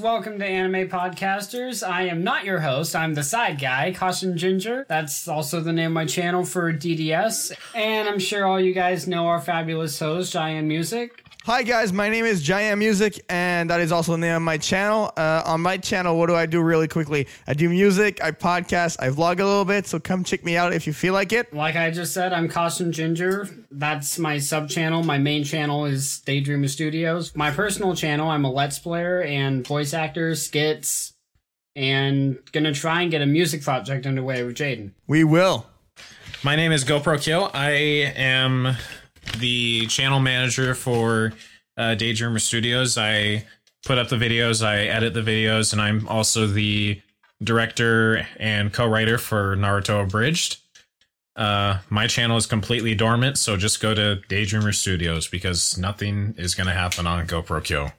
welcome to Anime Podcasters. I am not your host, I'm the side guy, Caution Ginger. That's also the name of my channel for DDS. And I'm sure all you guys know our fabulous host, Giant Music. Hi guys, my name is Giant Music, and that is also the name of my channel. Uh, on my channel, what do I do really quickly? I do music, I podcast, I vlog a little bit, so come check me out if you feel like it. Like I just said, I'm Caution Ginger. That's my sub channel. My main channel is Daydreamer Studios. My personal channel, I'm a Let's Player and voice actor, skits, and gonna try and get a music project underway with Jaden. We will. My name is GoPro Kill. I am the channel manager for uh, Daydreamer Studios. I put up the videos, I edit the videos, and I'm also the director and co-writer for Naruto Abridged. Uh, my channel is completely dormant, so just go to Daydreamer Studios because nothing is going to happen on GoPro Kill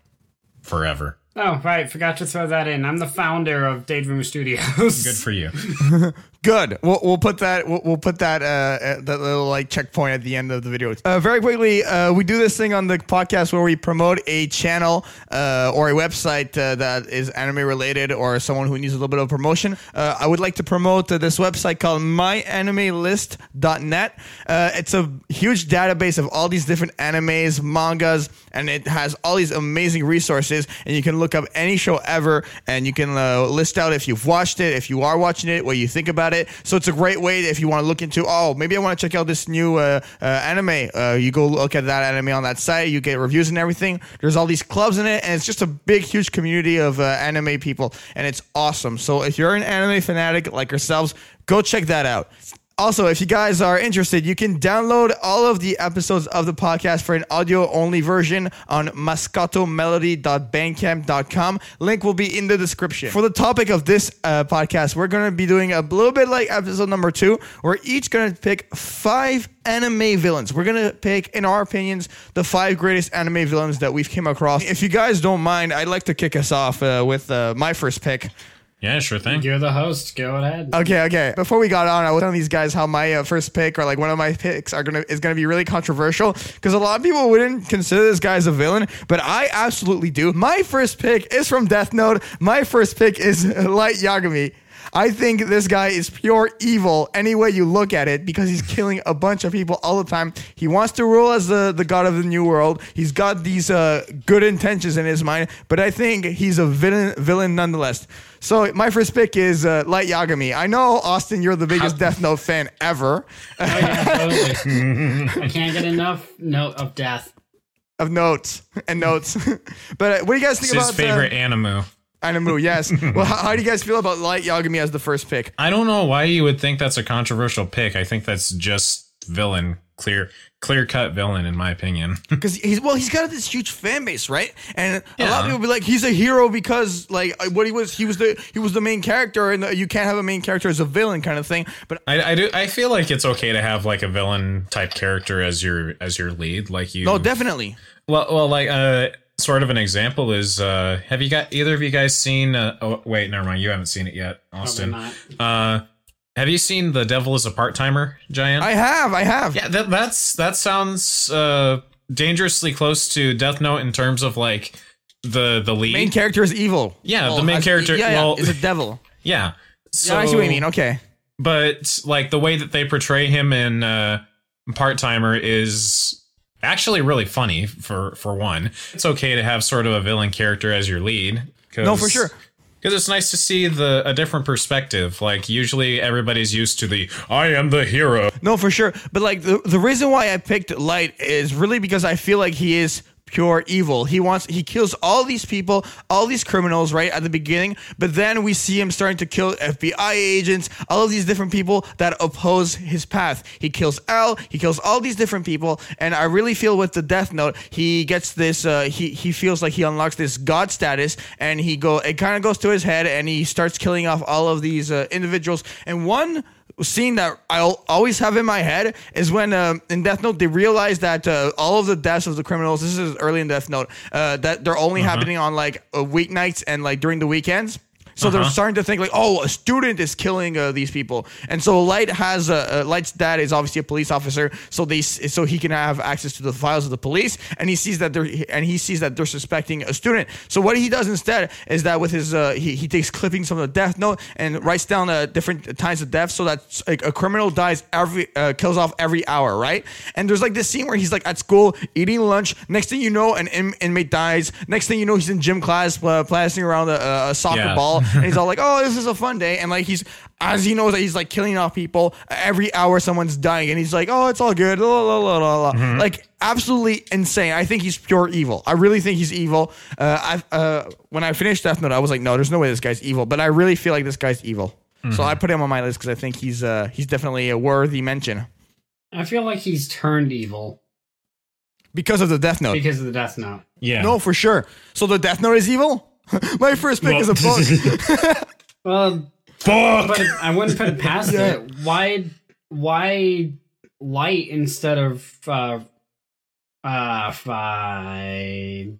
forever. Oh, right. Forgot to throw that in. I'm the founder of Daydreamer Studios. Good for you. Good. We'll, we'll put that. We'll, we'll put that. Uh, that little like checkpoint at the end of the video. Uh, very quickly, uh, we do this thing on the podcast where we promote a channel uh, or a website uh, that is anime related or someone who needs a little bit of promotion. Uh, I would like to promote this website called MyAnimeList.net. It's a huge database of all these different animes, mangas, and it has all these amazing resources. And you can look up any show ever, and you can list out if you've watched it, if you are watching it, what you think about it. So it's a great way if you want to look into. Oh, maybe I want to check out this new uh, uh, anime. Uh, you go look at that anime on that site. You get reviews and everything. There's all these clubs in it, and it's just a big, huge community of uh, anime people, and it's awesome. So if you're an anime fanatic like yourselves, go check that out. Also, if you guys are interested, you can download all of the episodes of the podcast for an audio only version on mascatomelody.bandcamp.com. Link will be in the description. For the topic of this uh, podcast, we're going to be doing a little bit like episode number two. We're each going to pick five anime villains. We're going to pick, in our opinions, the five greatest anime villains that we've came across. If you guys don't mind, I'd like to kick us off uh, with uh, my first pick. Yeah, sure thing. You're the host. Go ahead. Okay, okay. Before we got on, I was telling these guys how my uh, first pick or like one of my picks are gonna is gonna be really controversial because a lot of people wouldn't consider this guy as a villain, but I absolutely do. My first pick is from Death Note. My first pick is Light Yagami. I think this guy is pure evil any way you look at it because he's killing a bunch of people all the time. He wants to rule as the, the god of the new world. He's got these uh, good intentions in his mind, but I think he's a villain, villain nonetheless. So my first pick is uh, Light Yagami. I know Austin, you're the biggest Death Note fan ever Oh, yeah, totally. I can't get enough note of death. of notes and notes. but uh, what do you guys think It's his favorite Uh, anime. Animu? Yes. well, how, how do you guys feel about Light Yagami as the first pick? I don't know why you would think that's a controversial pick. I think that's just villain, clear, clear cut villain, in my opinion. Because he's well, he's got this huge fan base, right? And a lot of people be like, he's a hero because like uh, what he was, he was the he was the main character, and uh, you can't have a main character as a villain kind of thing. But I, I do. I feel like it's okay to have like a villain type character as your as your lead. Like you. no, definitely. Well, well, like uh, sort of an example is uh, have you got either of you guys seen? Uh, oh, wait, never mind. You haven't seen it yet, Austin. not. Uh, have you seen The Devil is a Part Timer, Giant? I have, I have. Yeah, that that's that sounds uh dangerously close to Death Note in terms of like the the lead. Main character is evil. Yeah, the main as- character- Yeah, yeah, well- is a devil. yeah. So, yeah, I see what you mean. Okay. But like the way that they portray him in uh Part Timer is actually really funny for for one. It's okay to have sort of a villain character as your lead. No, for sure. Because it's nice to see the a different perspective. Like usually everybody's used to the I am the hero. No, for sure. But like the the reason why I picked Light is really because I feel like he is pure evil. He wants he kills all these people, all these criminals right at the beginning, but then we see him starting to kill FBI agents, all of these different people that oppose his path. He kills L, he kills all these different people, and I really feel with the Death Note, he gets this uh, he he feels like he unlocks this god status and he go it kind of goes to his head and he starts killing off all of these uh, individuals. And one scene that I'll always have in my head is when um, in Death Note they realize that uh, all of the deaths of the criminals. This is early in Death Note. Uh, that they're only happening on like uh, weeknights and like during the weekends. So they're Uh-huh. starting to think like, oh, a student is killing uh, these people, and so Light has a uh, Light's dad is obviously a police officer, so they so he can have access to the files of the police, and he sees that they're and he sees that they're suspecting a student. So what he does instead is that with his uh, he he takes clippings from the death note and writes down uh, different times of death, so that like a criminal dies every uh, kills off every hour, right? And there's like this scene where he's like at school eating lunch. Next thing you know, an in- inmate dies. Next thing you know, he's in gym class uh, plasting around a, a soccer Yeah. ball, and he's all like, "Oh, this is a fun day." And like he's as he knows that he's like killing off people every hour, someone's dying, and he's like, "Oh, it's all good." La, la, la, la, la. Mm-hmm. Like absolutely insane. I think he's pure evil. I really think he's evil. Uh, I uh, when I finished Death Note, I was like, "No, there's no way this guy's evil," but I really feel like this guy's evil. Mm-hmm. So I put him on my list because I think he's uh, he's definitely a worthy mention I feel like he's turned evil because of the Death Note. because of the Death Note. Yeah. No, for sure. So the Death Note is evil. my first pick Well- is a book. Well, Fuck. but I wouldn't put it past Yeah. it. Why, why light instead of uh, uh, fi, Ry-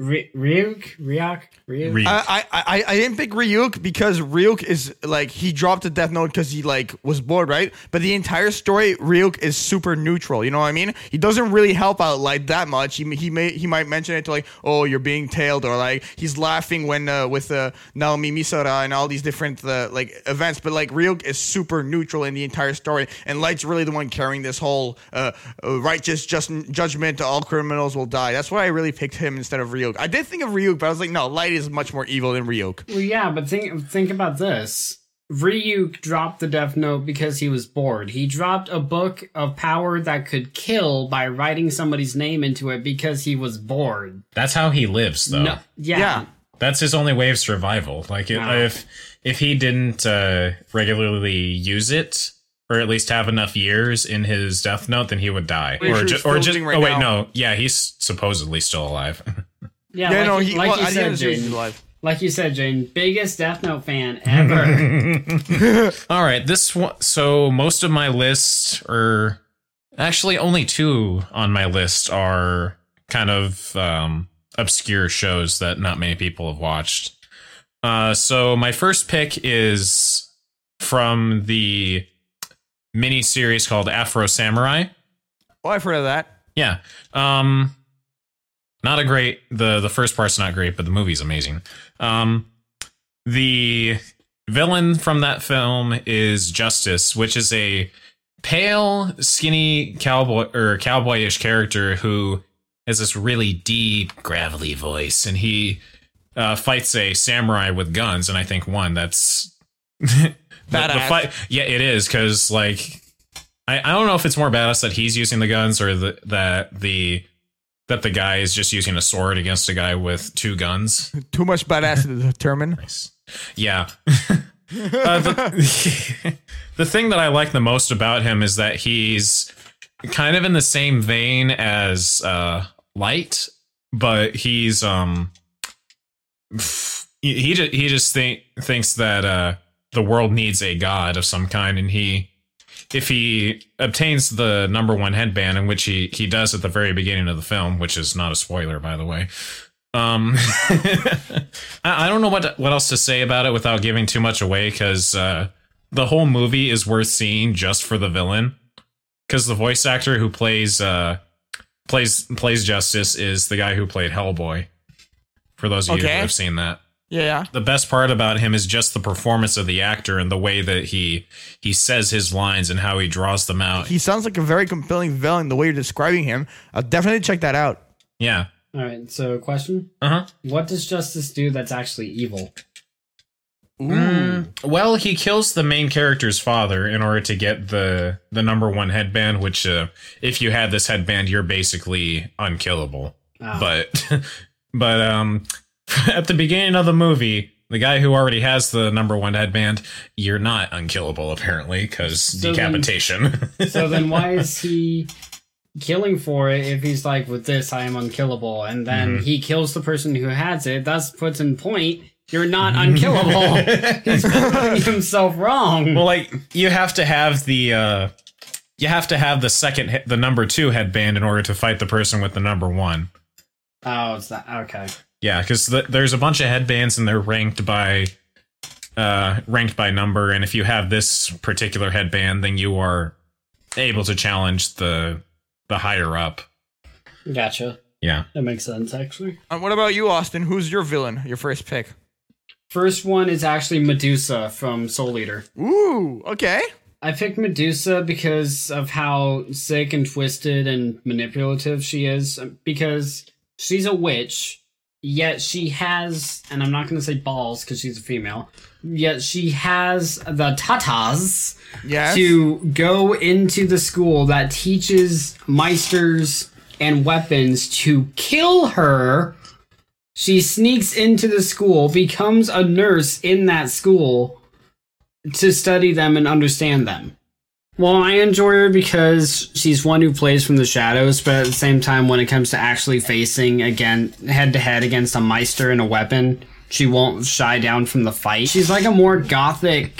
Ryuk, Ryuk, Ryuk. Re- I, I I I didn't pick Ryuk because Ryuk is like he dropped the Death Note because he like was bored, right? But the entire story, Ryuk is super neutral. You know what I mean? He doesn't really help out like that much. He he may he might mention it to like, oh, you're being tailed, or like he's laughing when uh, with uh, Naomi Misora and all these different uh, like events. But like Ryuk is super neutral in the entire story, and Light's really the one carrying this whole uh, uh, righteous just judgment. All criminals will die. That's why I really picked him instead of Ryuk. I did think of Ryuk, but I was like, no, Light is much more evil than Ryuk. Well, yeah, but think think about this. Ryuk dropped the Death Note because he was bored. He dropped a book of power that could kill by writing somebody's name into it because he was bored. That's how he lives, though. No, yeah. Yeah. That's his only way of survival. Like, it, Wow. if if he didn't uh, regularly use it, or at least have enough years in his death note, then he would die. Or sure ju- or just. right oh wait, now. no. Yeah, he's supposedly still alive. Yeah, Yeah, like, no, you- he like well, you at the end said, of the series, he's Jane. Like you said, Jane, biggest Death Note fan ever. All right, this one. So most of my list, or actually only two on my list, are kind of um, obscure shows that not many people have watched. Uh, so my first pick is from the mini series called Afro Samurai. Oh, I've heard of that. Yeah. Um not a great the the first part's not great, but the movie's amazing. Um the villain from that film is Justice, which is a pale, skinny cowboy or cowboyish character who has this really deep, gravelly voice, and he uh, fights a samurai with guns. And I think one that's the, the Badass. fight. Yeah, it is because like I, I don't know if it's more badass that he's using the guns or the, that the that the guy is just using a sword against a guy with two guns. Too much badass to determine. Nice. Yeah. uh, the, the thing that I like the most about him is that he's kind of in the same vein as uh, Light, but he's um he he just, he just think, thinks that uh, the world needs a god of some kind, and he if he obtains the number one headband, in which he he does at the very beginning of the film, which is not a spoiler by the way. Um, I, I don't know what what else to say about it without giving too much away because uh, the whole movie is worth seeing just for the villain. Because the voice actor who plays uh, plays plays Justice is the guy who played Hellboy. For those of you Okay. who have seen that, Yeah. the best part about him is just the performance of the actor and the way that he he says his lines and how he draws them out. He sounds like a very compelling villain the way you're describing him. I'll definitely check that out. yeah. All right, so question: Uh huh. What does Justice do that's actually evil? Mm, well, he kills the main character's father in order to get the the number one headband. Which, uh, if you had this headband, you're basically unkillable. Oh. But, but um, at the beginning of the movie, the guy who already has the number one headband, you're not unkillable apparently because So then- decapitation. so then, why is he killing for it if he's like, with this, I am unkillable, and then Mhm. he kills the person who has it? Thus puts in point you're not unkillable. he's proving himself wrong. well, like you have to have the. uh you have to have the second, the number two headband in order to fight the person with the number one. oh, it's that okay. Yeah, because th- there's a bunch of headbands and they're ranked by uh, ranked by number, and if you have this particular headband, then you are able to challenge the the higher up. Gotcha. Yeah. That makes sense, actually. And what about you, Austin? Who's your villain? Your first pick? First one is actually Medusa from Soul Eater. Ooh, okay. I picked Medusa because of how sick and twisted and manipulative she is. Because she's a witch, yet she has, and I'm not going to say balls because she's a female, yet she has the tatas Yes. to go into the school that teaches meisters and weapons to kill her. She sneaks into the school, becomes a nurse in that school to study them and understand them. Well, I enjoy her because she's one who plays from the shadows, but at the same time, when it comes to actually facing again head to head against a meister and a weapon, she won't shy down from the fight. She's like a more gothic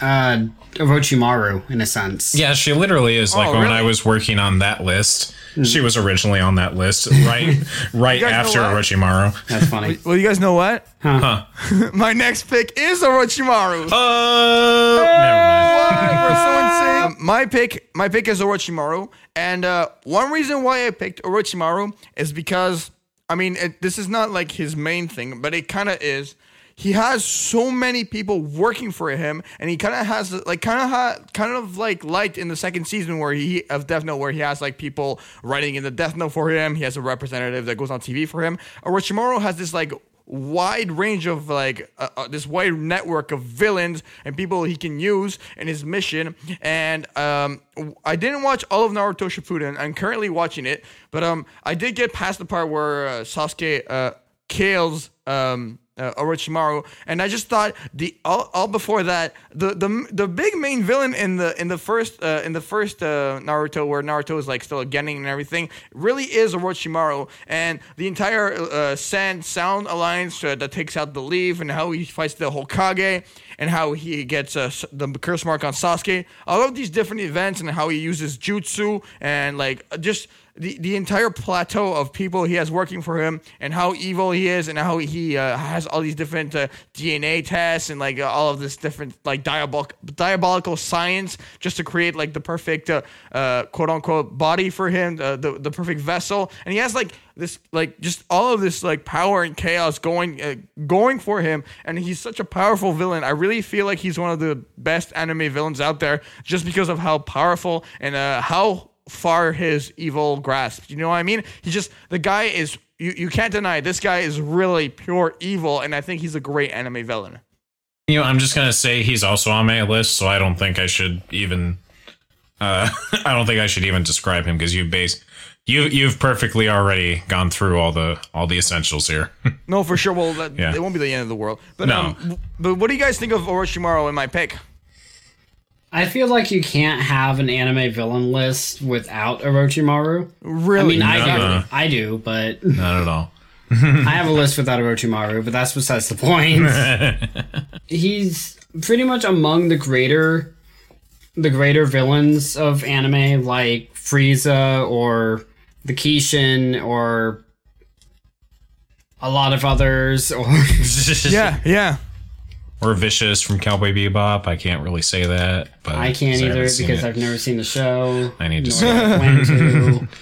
uh, Orochimaru in a sense. Yeah, she literally is like Oh, when really? I was working on that list. She was originally on that list right right after what? Orochimaru. That's funny. Well, you guys know what? Huh. My next pick is Orochimaru. Oh, never mind. We're so insane. Um, my pick, my pick is Orochimaru, and uh, one reason why I picked Orochimaru is because I mean it, this is not like his main thing, but it kind of is. He has so many people working for him, and he kind of has like kind of ha- kind of like liked in the second season where he of Death Note, where he has like people writing in the Death Note for him. He has a representative that goes on TV for him. Orochimaru has this like wide range of like uh, uh, this wide network of villains and people he can use in his mission. And um, I didn't watch all of Naruto Shippuden. I'm currently watching it, but um, I did get past the part where uh, Sasuke uh, kills um. Uh, Orochimaru, and I just thought the all, all before that the, the the big main villain in the in the first uh, in the first uh, Naruto where Naruto is like still Genin and everything really is Orochimaru and the entire uh, Sand Sound Alliance uh, that takes out the Leaf and how he fights the Hokage and how he gets uh, the curse mark on Sasuke. All of these different events and how he uses jutsu and like just the, the entire plateau of people he has working for him and how evil he is and how he uh, has all these different uh, DNA tests and like all of this different like diabol- diabolical science just to create like the perfect uh, uh, quote unquote body for him, uh, the the perfect vessel, and he has like this like just all of this like power and chaos going going for him, and he's such a powerful villain. I really feel like he's one of the best anime villains out there just because of how powerful and how far his evil grasp. You know what I mean? He just the guy is you, you can't deny it. this guy is really pure evil, and I think he's a great anime villain. You know, I'm just gonna say he's also on my list, so I don't think I should even. Uh, I don't think I should even describe him because you base you you've perfectly already gone through all the all the essentials here. No, for sure. Well, that, Yeah. it won't be the end of the world. But No. um, but what do you guys think of Orochimaru in my pick? I feel like you can't have an anime villain list without Orochimaru. Really? I mean, I Nuh-uh. do, I do, but Not at all. I have a list without Orochimaru. But that's besides the point. He's pretty much among the greater, the greater villains of anime, like Frieza or the Kishin or a lot of others. Or yeah, yeah. Or vicious from Cowboy Bebop. I can't really say that, but I can't either haven't because it. I've never seen the show. I need to nor see do it. I plan to.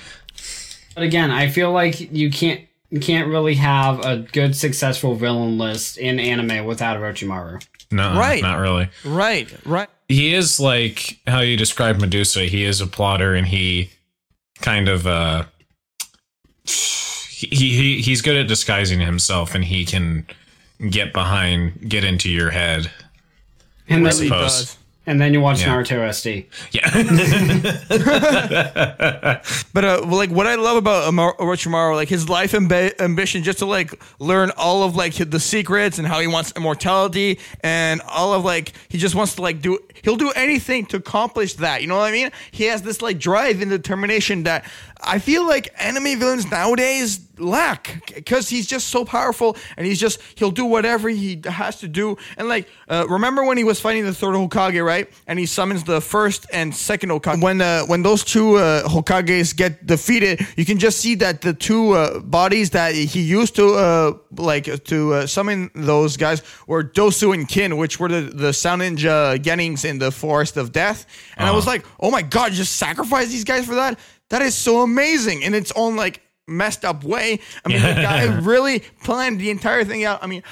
But again, I feel like you can't you can't really have a good successful villain list in anime without Orochimaru. No, Right. not really. Right, right. He is like how you describe Medusa. He is a plotter, and he kind of uh, he, he he's good at disguising himself, and he can get behind, get into your head. And then, Really suppose. does. and then you watch Yeah. Naruto SD. Yeah, But uh, like what I love about Amar- Orochimaru, like his life amb- ambition, just to like learn all of like the secrets and how he wants immortality and all of like he just wants to like do. He'll do anything to accomplish that. You know what I mean? He has this like drive and determination that I feel like enemy villains nowadays lack because he's just so powerful and he's just he'll do whatever he has to do. And like uh, remember when he was fighting the third Hokage right? And he summons the first and second Hokage. When uh, when those two uh, Hokages get defeated you can just see that the two uh, bodies that he used to uh, like to uh, summon those guys were Dosu and Kin which were the the Sound Ninja Gennings in the Forest of Death. And I was like oh my god just sacrifice these guys for that that is so amazing in its own like messed up way. I mean, the guy really planned the entire thing out. I mean,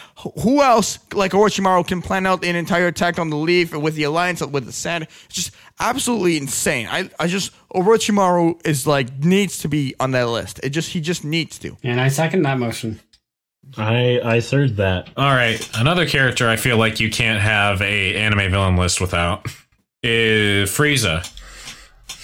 who else like Orochimaru can plan out an entire attack on the leaf with the alliance with the sand? It's just absolutely insane. I, I just Orochimaru is like needs to be on that list. It just he just needs to. And I second that motion. I I third that. All right, another character I feel like you can't have a anime villain list without is Frieza.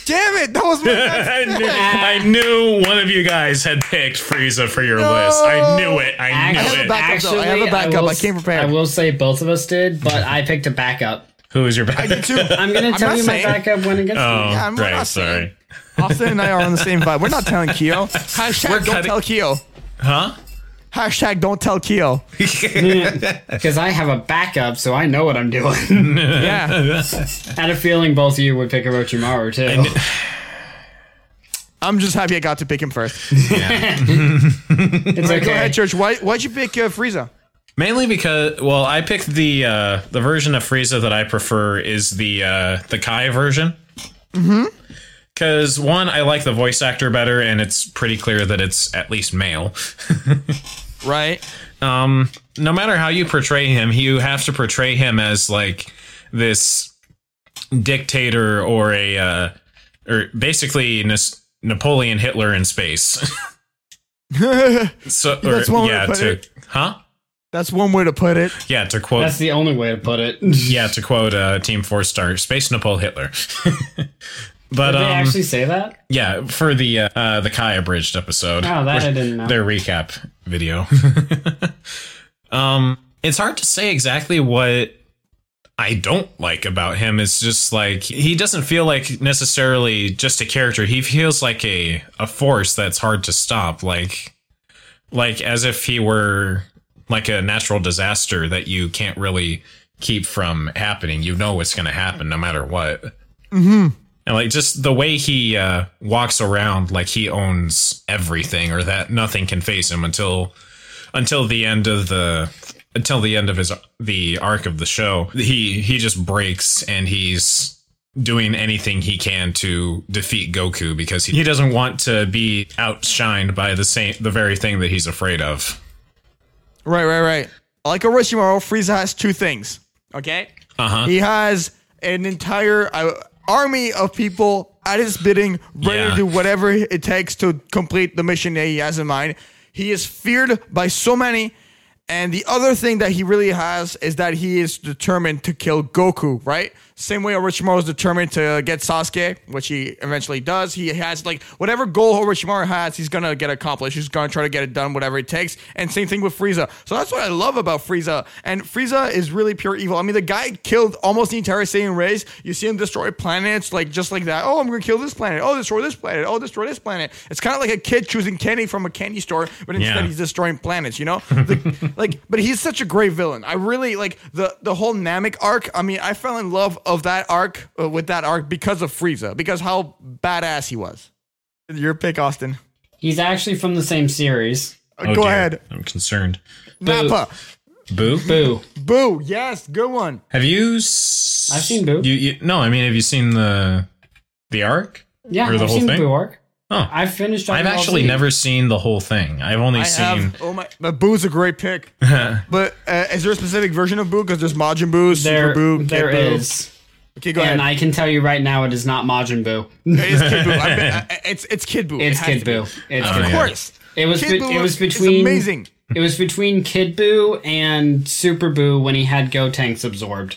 Damn it! That was my I, knew, I knew one of you guys had picked Frieza for your list. I knew it. I knew have a it. back- backup, though. I have a backup. will I came prepared. I will say both of us did, but I picked a backup. Who is your I back? did too. I'm gonna tell not you my backup when it gets. Oh, Yeah, I'm not right. saying- Sorry. Austin and I are on the same vibe. We're not telling Kyo. Hashtag We're don't cutting- tell Kyo. Huh? Hashtag don't tell Kyo. Because I have a backup, so I know what I'm doing. Yeah. I had a feeling both of you would pick Orochimaru too. I'm just happy I got to pick him first. It's okay. Go ahead, Church. Why, why'd you pick uh, Frieza? Mainly because, well, I picked the uh, the version of Frieza that I prefer is the uh, the Kai version. Because one, I like the voice actor better, and it's pretty clear that it's at least male. Right. um, no matter how you portray him, you have to portray him as like this dictator or a uh, or basically Nas- Napoleon Hitler in space. so, or, That's one way to yeah, put to it. huh? That's one way to put it. Yeah, to quote That's the only way to put it. yeah, to quote uh, Team Four Star, Space Napoleon Hitler. but Did they um, actually say that? yeah, for the uh, uh, the Kai abridged episode. Oh, that I didn't know. their recap video. um, it's hard to say exactly what I don't like about him. It's just like he doesn't feel like necessarily just a character. He feels like a a force that's hard to stop. Like like as if he were like a natural disaster that you can't really keep from happening. You know what's going to happen no matter what. And like just the way he uh, walks around, like he owns everything, or that nothing can face him until until the end of the until the end of his the arc of the show. He he just breaks and he's doing anything he can to defeat Goku because he, he doesn't want to be outshined by the same the very thing that he's afraid of. Right, right, right. Like Orochimaru, Frieza has two things. Okay? Uh huh. He has an entire uh, army of people at his bidding, ready Yeah. to do whatever it takes to complete the mission that he has in mind. He is feared by so many. And the other thing that he really has is that he is determined to kill Goku, right? Same way Orochimaru is determined to get Sasuke, which he eventually does. He has like whatever goal Orochimaru has, he's gonna get accomplished. He's gonna try to get it done, whatever it takes. And same thing with Frieza. So that's what I love about Frieza. And Frieza is really pure evil. I mean, the guy killed almost the entire Saiyan race. You see him destroy planets like just like that. Oh, I'm gonna kill this planet. Oh, destroy this planet. Oh, destroy this planet. It's kind of like a kid choosing candy from a candy store, but instead Yeah. he's destroying planets. You know, The- like, but he's such a great villain. I really like the the whole Namek arc. I mean, I fell in love of that arc uh, with that arc because of Frieza, because how badass he was. Your pick, Austin. He's actually from the same series. Uh, Oh, Go dear. ahead, I'm concerned. Nappa. Boo. Boo. Boo. Yes, good one. Have you? S- I've seen Boo. You, you no, I mean, have you seen the the arc? Yeah, Or the I've whole seen thing? the Boo arc. Oh, I've finished. I've actually Z. never seen the whole thing. I've only I seen. have. Oh my, but Boo's a great pick. but uh, is there a specific version of Boo? Because there's Majin Boo, Super There, Boo, Kid there Boo. is, Okay, go and ahead. I can tell you right now, it is not Majin Buu. it is Kid Boo. I bet- I- it's it's Kid Boo. It It's has Kid to be. Boo. It's Oh, Kid Of course. It was. Kid be- Boo it was between. amazing. It was between Kid Boo and Super Boo when he had Gotenks absorbed.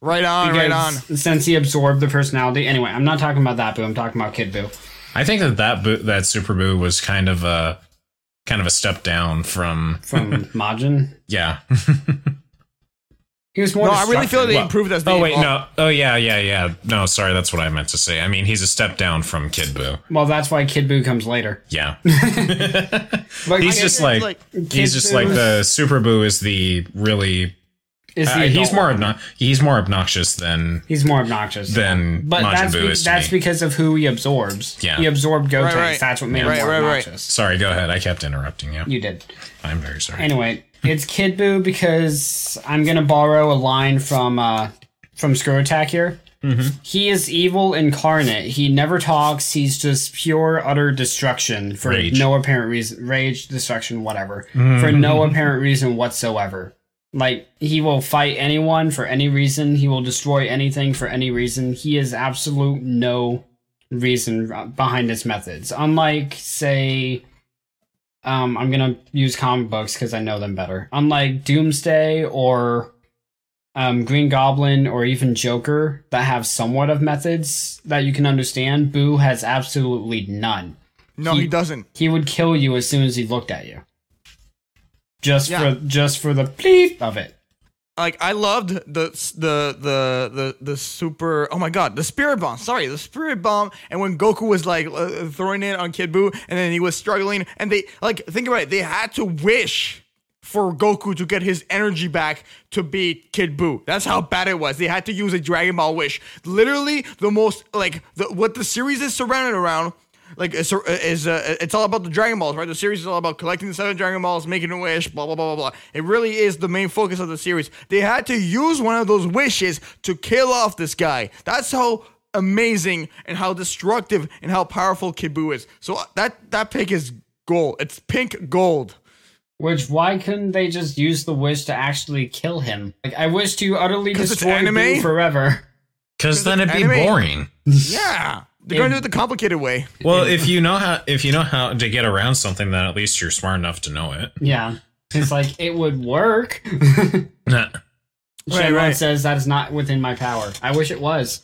Right on, right on. Since he absorbed the personality. Anyway, I'm not talking about that Boo. I'm talking about Kid Boo. I think that that Boo, that Super Boo was kind of a kind of a step down from from Majin. yeah. He was more. No, I really feel destructive. they Well, improved as they oh wait, no. evolved. Oh No, I really destructive. feel they Well- improved as they Oh wait, no. Oh yeah, yeah, yeah. No, sorry, that's what I meant to say. I mean, he's a step down from Kid Buu. Well, that's why Kid Buu comes later. Yeah, But he's just It's like, like- he's just like the Super Buu is the really. is Uh, he's more one. obno- he's more obnoxious than He's more obnoxious than but Majin that's, Buu be- is to that's me. because of who he absorbs. Yeah. he absorbed Gotenks. Right, right. That's what made Right, him more right, right. obnoxious. Sorry, go ahead. I kept interrupting you. You did. I'm very sorry. Anyway, it's Kid Buu because I'm gonna borrow a line from uh from Screw Attack here. Mm-hmm. He is evil incarnate. He never talks. He's just pure utter destruction for Rage. no apparent reason. Rage, destruction, whatever. Mm-hmm. For no apparent reason whatsoever. Like he will fight anyone for any reason. He will destroy anything for any reason. He has absolute no reason behind his methods. Unlike, say, um, I'm gonna use comic books because I know them better. Unlike Doomsday or um, Green Goblin or even Joker that have somewhat of methods that you can understand, Boo has absolutely none. No, He- he doesn't. He would kill you as soon as he looked at you. Just Yeah. for just for the bleep of it. Like I loved the the the the the super oh my god the spirit bomb sorry the spirit bomb and when Goku was like uh, throwing it on Kid Buu and then he was struggling and they like think about it they had to wish for Goku to get his energy back to beat Kid Buu. That's how bad it was. They had to use a Dragon Ball wish. Literally the most like the, what the series is surrounded around like is, is uh, it's all about the Dragon Balls, right? The series is all about collecting the seven Dragon Balls, making a wish, blah blah blah blah blah. It really is the main focus of the series. They had to use one of those wishes to kill off this guy. That's how amazing and how destructive and how powerful Kid Buu is. So that that pick is gold. It's pink gold. Which why couldn't they just use the wish to actually kill him? Like I wish to utterly destroy anime? Boo forever. Because then it'd be anime. boring. Yeah, they're gonna do it the complicated way. Well, if you know how if you know how to get around something, then at least you're smart enough to know it. Yeah. It's like it would work. Nah. Shenron right. says that is not within my power. I wish it was.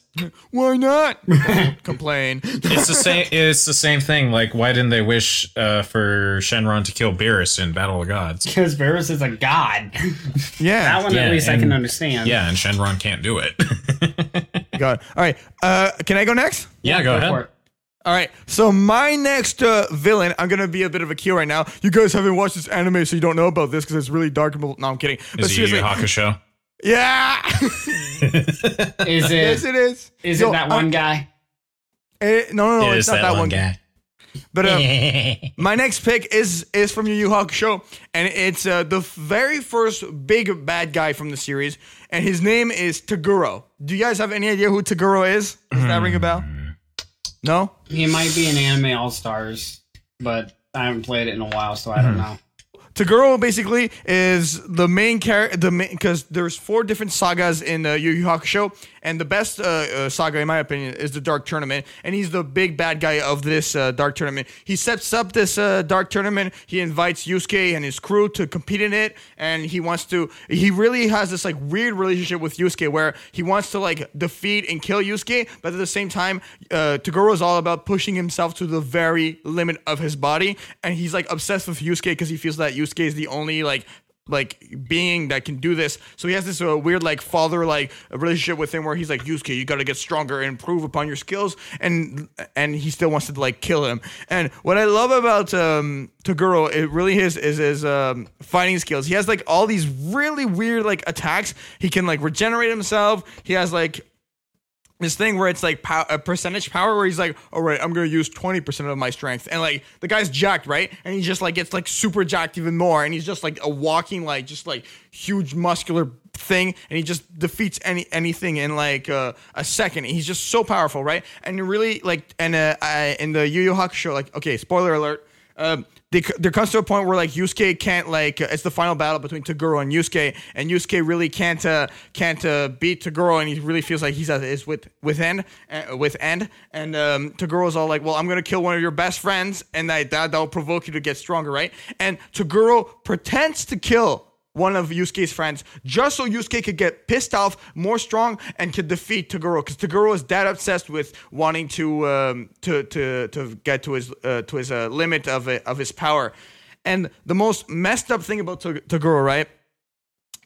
Why not? Complain. It's the same. It's the same thing. Like, why didn't they wish uh, for Shenron to kill Beerus in Battle of Gods? Because Beerus is a god. Yeah. That one Yeah, at least I can understand. Yeah, and Shenron can't do it. God. All right. Uh, can I go next? yeah, go, for ahead. it. All right. So my next uh, villain, I'm gonna be a bit of a cue right now. You guys haven't watched this anime, so you don't know about this because it's really dark. and- No, I'm kidding. But Is it Yu Yu seriously, Hakusho? yeah. Is it yes, it is. is Yo, it that one I'm- guy? eh, no, no, no. It it's is not that, one guy. But uh, my next pick is is from Yu Yu Hakusho, and it's uh, the very first big bad guy from the series, and his name is Toguro. Do you guys have any idea who Toguro is? Does that ring a bell? No. He might be in Anime All Stars, but I haven't played it in a while, so I don't know. Toguro basically is the main character, the main because there's four different sagas in uh, Yu Yu Hakusho, and the best uh, uh, saga, in my opinion, is the Dark Tournament, and he's the big bad guy of this uh, Dark Tournament. He sets up this uh, Dark Tournament. He invites Yusuke and his crew to compete in it, and he wants to. He really has this like weird relationship with Yusuke, where he wants to like defeat and kill Yusuke, but at the same time, uh, Toguro is all about pushing himself to the very limit of his body, and he's like obsessed with Yusuke because he feels that Yusuke is the only like like being that can do this. So he has this uh, weird like father like relationship with him where he's like Yusuke, you got to get stronger and improve upon your skills, and and he still wants to like kill him. And what I love about um, Toguro, it really is is his um, fighting skills. He has like all these really weird like attacks. He can like regenerate himself. He has like this thing where it's like pow- a percentage power where he's like, all right, I'm gonna use 20% of my strength. And like the guy's jacked, right? And he just like gets like super jacked even more. And he's just like a walking, like just like huge muscular thing. And he just defeats any anything in like uh, a second. He's just so powerful, right? And really like, and uh, I, in the Yu Yu Hakusho, like, okay, spoiler alert. Um, they, there comes to a point where like Yusuke can't like uh, it's the final battle between Toguro and Yusuke, and Yusuke really can't uh, can't uh, beat Toguro, and he really feels like he's at his with with end uh, with end, and um, Toguro's all like, well, I'm gonna kill one of your best friends, and that that that'll provoke you to get stronger, right? And Toguro pretends to kill one of Yusuke's friends, just so Yusuke could get pissed off, more strong, and could defeat Toguro. Because Toguro is that obsessed with wanting to um, to to to get to his uh, to his uh, limit of it, of his power. And the most messed up thing about Toguro, right,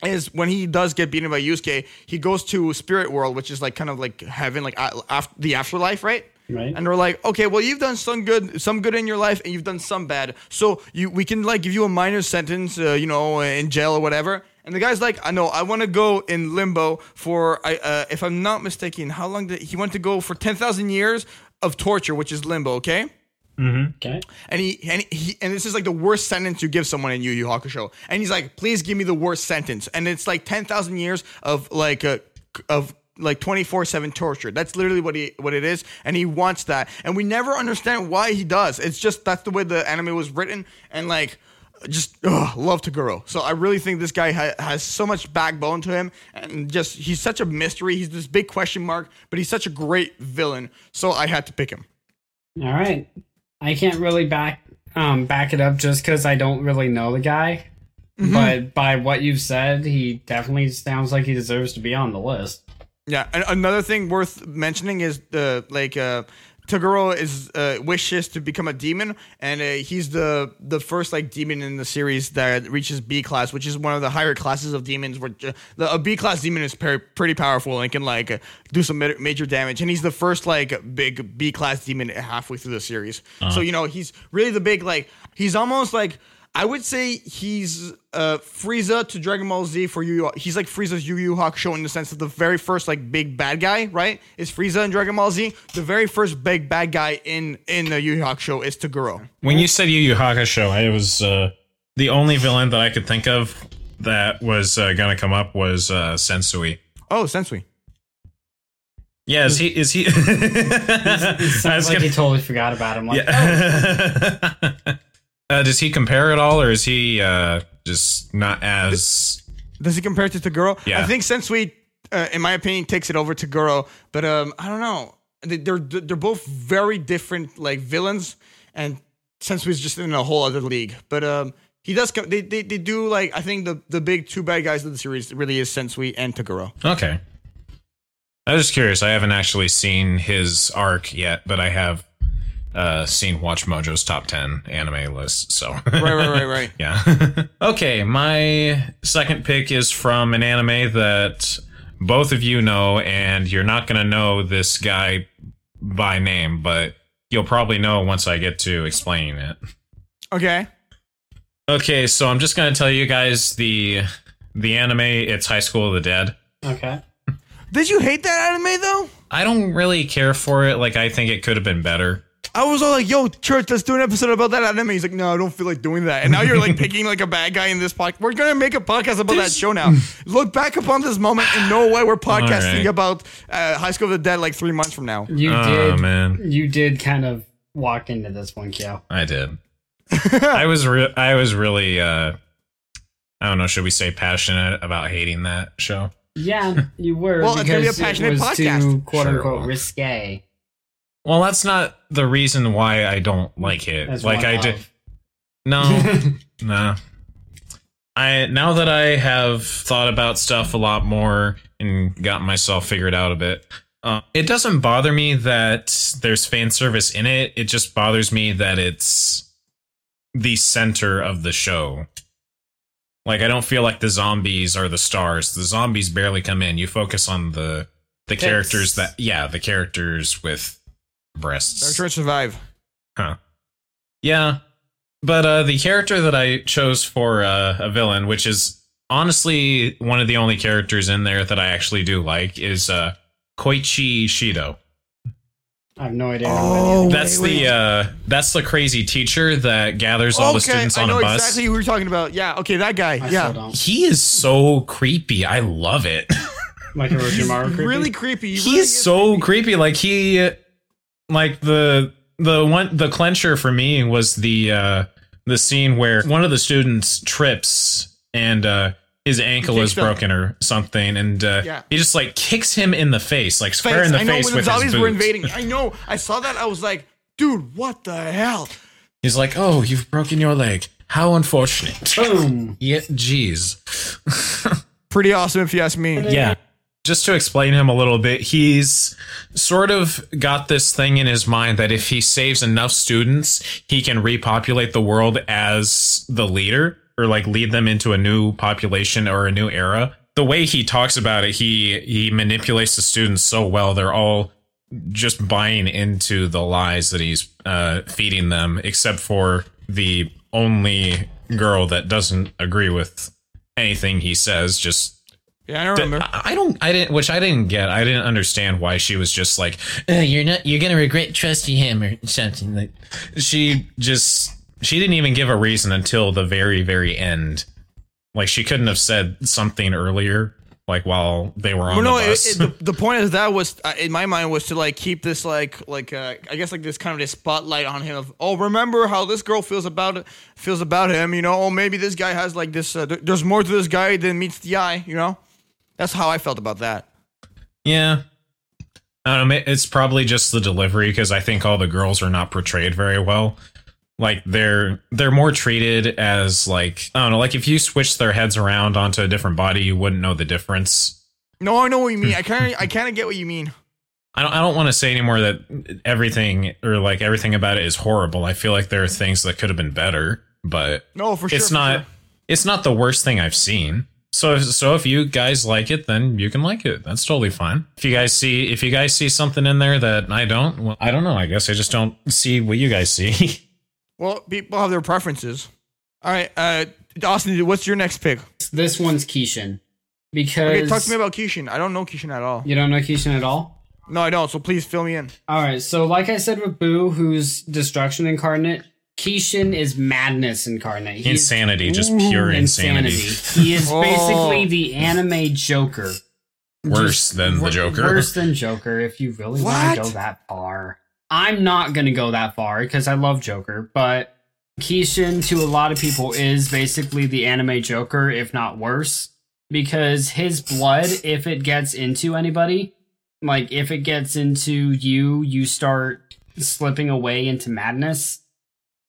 is when he does get beaten by Yusuke, he goes to Spirit World, which is like kind of like heaven, like after the afterlife, right? Right. And they're like, okay, well, you've done some good, some good in your life, and you've done some bad. So you, we can like give you a minor sentence, uh, you know, in jail or whatever. And the guy's like, I know, I want to go in limbo for, I, uh, if I'm not mistaken, how long did he want to go for ten thousand years of torture, which is limbo, okay? Okay. And he and he and this is like the worst sentence you give someone in Yu Yu Hakusho. And he's like, please give me the worst sentence. And it's like ten thousand years of like a of like 24/7 torture. That's literally what he what it is and he wants that. And we never understand why he does. It's just that's the way the anime was written and like just ugh, love Toguro. So I really think this guy ha- has so much backbone to him and just he's such a mystery. He's this big question mark, but he's such a great villain. So I had to pick him. All right. I can't really back um back it up just because I don't really know the guy. But by what you've said, he definitely sounds like he deserves to be on the list. Yeah, and another thing worth mentioning is the like uh Toguro is uh, wishes to become a demon, and uh, he's the the first like demon in the series that reaches B class, which is one of the higher classes of demons. Where uh, the, a B class demon is per- pretty powerful and can like do some ma- major damage, and he's the first like big B class demon halfway through the series. So you know he's really the big like he's almost like I would say he's uh, Frieza to Dragon Ball Z for Yu Yu. He's like Frieza's Yu Yu Hakusho in the sense that the very first like big bad guy, right, is Frieza in Dragon Ball Z. The very first big bad guy in in the Yu Yu Hakusho is Toguro. When you said Yu Yu Hakusho, I was uh, the only villain that I could think of that was uh, gonna come up was uh, Sensui. Oh, Sensui. Yeah, is he? Is he? I was Sounds like gonna- he totally forgot about him. Like, yeah. uh, does he compare at all, or is he uh, just not as? Does he compare it to Toguro? Yeah. I think Sensui, uh, in my opinion, takes it over Toguro. But um, I don't know. They- They're they're both very different like villains, and Sensui's just in a whole other league. But um, he does. co- They, they they do like I think the the big two bad guys of the series really is Sensui and Toguro. Okay. I was just curious. I haven't actually seen his arc yet, but I have uh, seen Watch Mojo's top ten anime list. So Right, right, right, right. Yeah. okay, my second pick is from an anime that both of you know, and you're not going to know this guy by name, but you'll probably know once I get to explaining it. Okay. Okay, so I'm just going to tell you guys the the anime. It's High School of the Dead. okay. Did you hate that anime though? I don't really care for it. Like I think it could have been better. I was all like, "Yo, church, let's do an episode about that anime." He's like, "No, I don't feel like doing that." And now you're like picking like a bad guy in this podcast. We're gonna make a podcast about that show now. Look back upon this moment and know why we're podcasting right. about uh, High School of the Dead like three months from now. You Oh did. man, You did kind of walk into this one, Kyo. I did. I was re- I was really uh I don't know, should we say passionate about hating that show? Yeah, you were. Well, it's gonna be a passionate it was podcast. Too, quote Sure. unquote risque. Well, that's not the reason why I don't like it. As like I did. No, no. I now that I have thought about stuff a lot more and got myself figured out a bit. Uh, it doesn't bother me that there's fan service in it. It just bothers me that it's the center of the show. Like I don't feel like the zombies are the stars. The zombies barely come in. You focus on the the characters that yeah, the characters with They're breasts. trying to survive. Huh. Yeah. But uh, the character that I chose for uh, a villain, which is honestly one of the only characters in there that I actually do like, is uh, Koichi Shido. I have no idea. Oh, That's wait, the uh, that's the crazy teacher that gathers all the students I on know a bus. exactly who you're talking about. Yeah, okay, that guy. I yeah, still don't. He is so creepy. I love it. Like a Orochimaru creepy? really creepy. He He's really is so creepy. Like he, like the the one the clencher for me was the uh the scene where one of the students trips and uh his ankle kicks is him. broken or something, and uh, Yeah. he just like kicks him in the face, like square Face. in the I know face when the with his zombies boot. were invading. I know. I saw that. I was like, dude, what the hell? He's like, "Oh, you've broken your leg. How unfortunate." Boom. yeah, jeez. Pretty awesome, if you ask me. Yeah. Just to explain him a little bit, he's sort of got this thing in his mind that if he saves enough students, he can repopulate the world as the leader. or like lead them into a new population or a new era. The way he talks about it, he he manipulates the students so well. They're all just buying into the lies that he's uh, feeding them, except for the only girl that doesn't agree with anything he says. Just Yeah, I don't remember. I don't, I didn't, which I didn't get. I didn't understand why she was just like, Uh, you're not. You're gonna regret trusting him or something. Like, she just, she didn't even give a reason until the very, very end. Like she couldn't have said something earlier, like while they were on Well, no, the bus. it, the, the point of that was uh, in my mind was to like keep this like like uh, I guess like this kind of this spotlight on him of oh remember how this girl feels about feels about him you know oh maybe this guy has like this uh, th- there's more to this guy than meets the eye you know that's how I felt about that yeah. I don't know. ma- It's probably just the delivery because I think all the girls are not portrayed very well. Like they're they're more treated as like I don't know. Like if you switch their heads around onto a different body, you wouldn't know the difference. no I know what you mean I kind of I kind of get what you mean I don't I don't want to say anymore that everything or like everything about it is horrible. I feel like there are things that could have been better, but no for sure it's for not sure. it's not the worst thing I've seen. So so if you guys like it, then you can like it. That's totally fine. If you guys see if you guys see something in there that I don't, well, I don't know. I guess I just don't see what you guys see. well people have their preferences all right uh Austin what's your next pick This one's Kishin. Because okay talk to me about Kishin I don't know Kishin at all you don't know Kishin at all? no I don't so please fill me in Alright, so like I said with Boo, who's destruction incarnate, Kishin is madness incarnate. He's insanity, just pure insanity. He is basically the anime Joker. Worse than the Joker. Worse than Joker, if you really want to go that far. I'm not going to go that far because I love Joker, but Kishin, to a lot of people, is basically the anime Joker, if not worse, because his blood, if it gets into anybody, like if it gets into you, you start slipping away into madness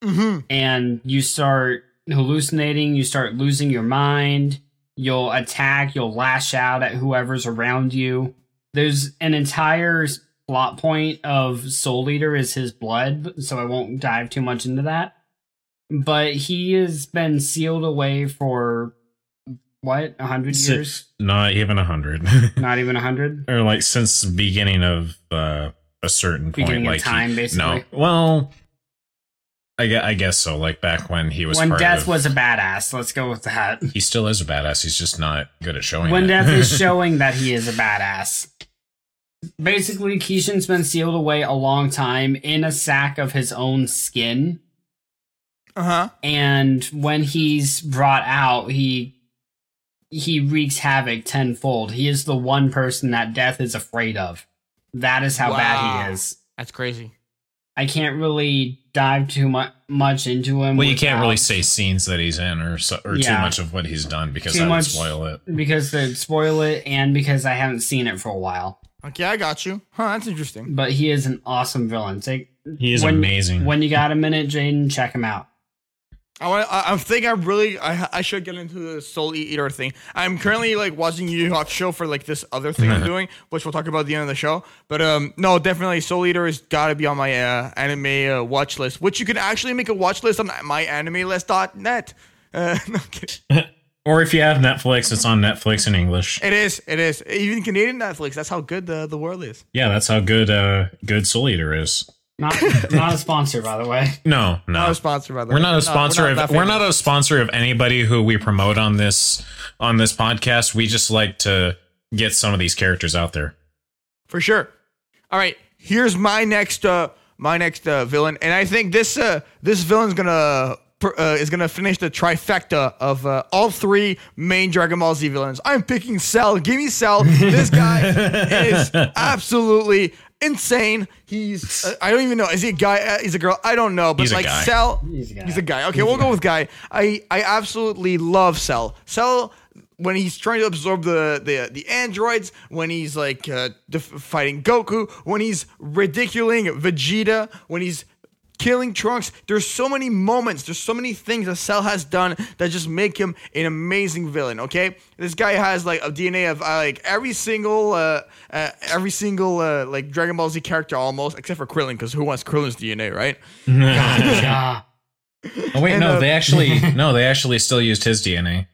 mm-hmm and you start hallucinating, you start losing your mind, you'll attack, you'll lash out at whoever's around you. There's an entire plot point of Soul Eater is his blood, so I won't dive too much into that. But he has been sealed away for what, a hundred Si- years? Not even a hundred, Not even a hundred? or like since the beginning of uh, a certain point. Beginning of like he- time, basically. No, well, I guess, I guess so. Like back when he was When part Death of, was a badass, let's go with that. he still is a badass. He's just not good at showing. when it. Death is showing that he is a badass. Basically, Kishin's been sealed away a long time in a sack of his own skin. uh-huh And when he's brought out, he he wreaks havoc tenfold. He is the one person that death is afraid of. That is how bad he is. that's crazy I can't really dive too mu- much into him. well, you can't really say scenes that he's in or so, or too much of what he's done because Too that would spoil it. because they'd spoil it and because I haven't seen it for a while. okay I got you huh that's interesting But he is an awesome villain. Take He is when- amazing. When you got a minute, Jaden, check him out. I want. I, I think I really. I. I should get into the Soul Eater thing. I'm currently like watching Yu Yu Hakusho for like this other thing I'm doing, which we'll talk about at the end of the show. But um, no, definitely Soul Eater has got to be on my uh, anime uh, watch list, which you can actually make a watch list on myanimelist.net. Uh, no, kidding. or if you have Netflix, it's on Netflix in English. it is. It is. Even Canadian Netflix. That's how good the the world is. Yeah, that's how good uh good Soul Eater is. Not not a sponsor, by the way. No, no. Not a sponsor, by the We're way. not a No, sponsor not of we're not a sponsor of anybody who we promote on this on this podcast. We just like to get some of these characters out there. for sure. All right, here's my next uh my next uh, villain, and I think this uh this villain's gonna uh, is gonna finish the trifecta of uh, all three main Dragon Ball Z villains. I'm picking Cell. Give me Cell. This guy is absolutely insane. He's uh, I don't even know. Is he a guy? Uh, he's a girl. I don't know. But He's a like guy. Cell, He's a guy. He's a guy. Okay, we'll go with guy. I I absolutely love Cell. Cell when he's trying to absorb the the the androids, when he's like uh, def- fighting Goku, when he's ridiculing Vegeta, when he's killing Trunks. There's so many moments. There's so many things that Cell has done that just make him an amazing villain. Okay, this guy has like a DNA of uh, like every single uh, uh every single uh, like Dragon Ball Z character almost, except for Krillin, because who wants Krillin's DNA, right? Oh wait, And, no, uh, they actually no, they actually still used his DNA.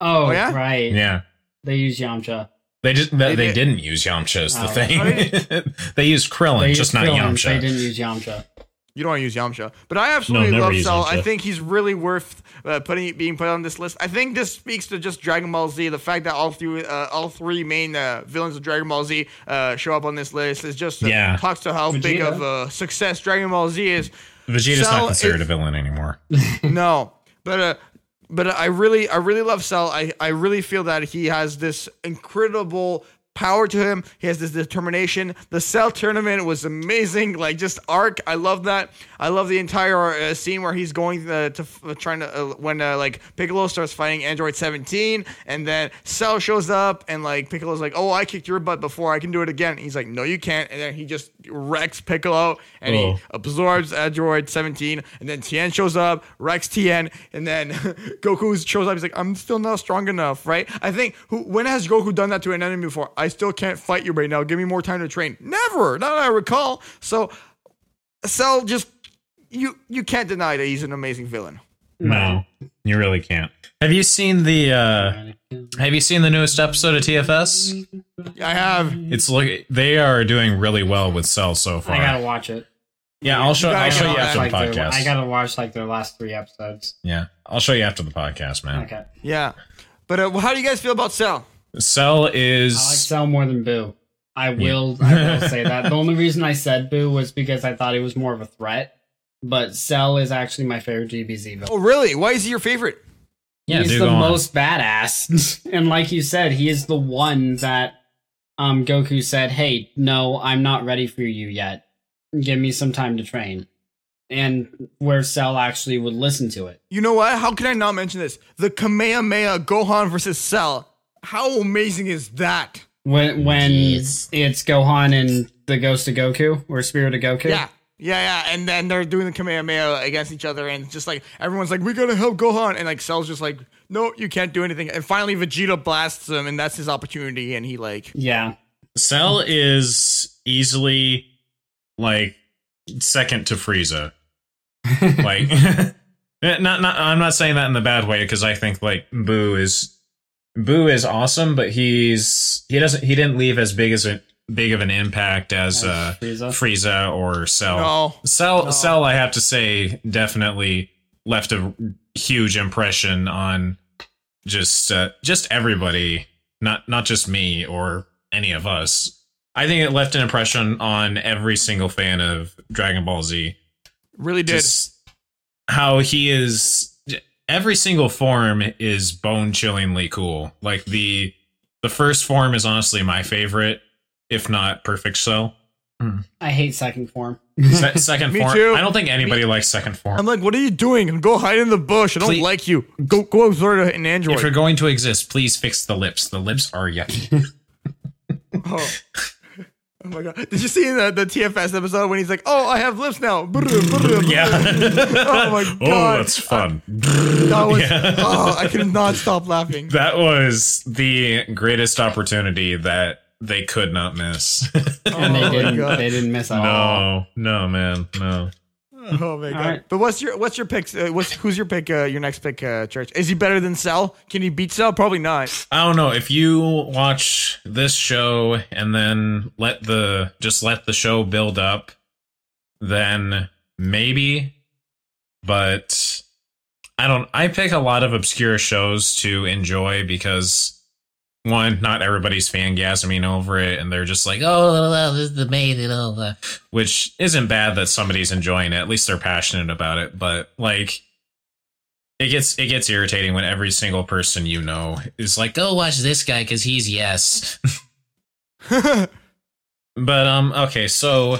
Oh, Oh, yeah? right. Yeah. They use Yamcha. They just they, They they did- didn't use Yamcha is the Oh. thing. they used Krillin, They just used not Krillin, Yamcha. They didn't use Yamcha. You don't want to use Yamcha, but I absolutely never love use Cell. I think he's really worth uh, putting being put on this list. I think this speaks to just Dragon Ball Z. The fact that all three uh, all three main uh, villains of Dragon Ball Z uh, show up on this list is just uh, Yeah. talks to how big of a success Dragon Ball Z is. Vegeta's Cell not considered is- a villain anymore. no, but uh, but I really I really love Cell. I I really feel that he has this incredible power to him. He has this determination. The Cell tournament was amazing. Like just arc. I love that. I love the entire uh, scene where he's going uh, to uh, trying to uh, when uh, like Piccolo starts fighting Android 17, and then Cell shows up, and like Piccolo's like, "Oh, I kicked your butt before. I can do it again." He's like, "No, you can't." And then he just wrecks Piccolo, and Oh. he absorbs Android 17, and then Tien shows up, wrecks Tien, and then Goku shows up. He's like, I'm still not strong enough, right? I think who when has Goku done that to an enemy before? I still can't fight you right now. Give me more time to train. Never, not that I recall. So, Cell just you you can't deny that he's an amazing villain. No, you really can't. Have you seen the uh have you seen the newest episode of TFS? I have. It's look they are doing really well with Cell so far. I gotta watch it. yeah, I'll show You I'll show you that. after the Like their- podcast. I gotta watch like their last three episodes. yeah, I'll show you after the podcast, man. Okay. Yeah, but uh, how do you guys feel about Cell? Cell is I like Cell more than Boo. I will. I will say that. The only reason I said Boo was because I thought he was more of a threat. But Cell is actually my favorite DBZ villain. Oh, really? Why is he your favorite? yeah, he's dude, the go on. most badass, and like you said, he is the one that um Goku said, "Hey, no, I'm not ready for you yet. Give me some time to train." And where Cell actually would listen to it. You know what? How can I not mention this? The Kamehameha Gohan versus Cell. How amazing is that? When when Yes. it's Gohan and the Ghost of Goku or Spirit of Goku. Yeah. Yeah, yeah, and then they're doing the Kamehameha against each other, and just like everyone's like, "We gotta help Gohan," and like Cell's just like, "No, you can't do anything." And finally, Vegeta blasts him, and that's his opportunity, and he like, Yeah. Cell is easily like second to Frieza. like not not I'm not saying that in the bad way because I think like Boo is Boo is awesome, but he's he doesn't he didn't leave as big as a big of an impact as As uh Frieza? Frieza or Cell. "No, Cell No. Cell I have to say definitely left a huge impression on just uh, just everybody, not not just me or any of us. I think it left an impression on every single fan of Dragon Ball Z. really did." Just how he is every single form is bone chillingly cool. Like the the first form is honestly my favorite, if not perfect cell. Hmm. I hate second form. Se- second Me form. too. I don't think anybody likes second form. I'm like, "What are you doing? Go hide in the bush. I don't Please- like you. Go, go absorb an android." if you're going to exist, please fix the lips. The lips are yucky. oh. Oh my god! Did you see the the TFS episode when he's like, "Oh, I have lips now"? yeah. Oh my oh, god. Oh, that's fun. that was. Yeah. Oh, I could not stop laughing. That was the greatest opportunity that they could not miss. And Oh they my didn't God. they didn't miss at all. no, no, man, no. Oh my god! right. But what's your what's your pick? Uh, what's who's your pick? Uh, your next pick, uh, Church? Is he better than Cell? Can he beat Cell? Probably not. I don't know if you watch this show and then let the just let the show build up, then maybe. But I don't. I pick a lot of obscure shows to enjoy because one, not everybody's fangasming over it, and they're just like, Oh, this is the main and all that. which isn't bad that somebody's enjoying it. At least they're passionate about it. But like, it gets it gets irritating when every single person you know is like, Go watch this guy because he's yes. But um okay, so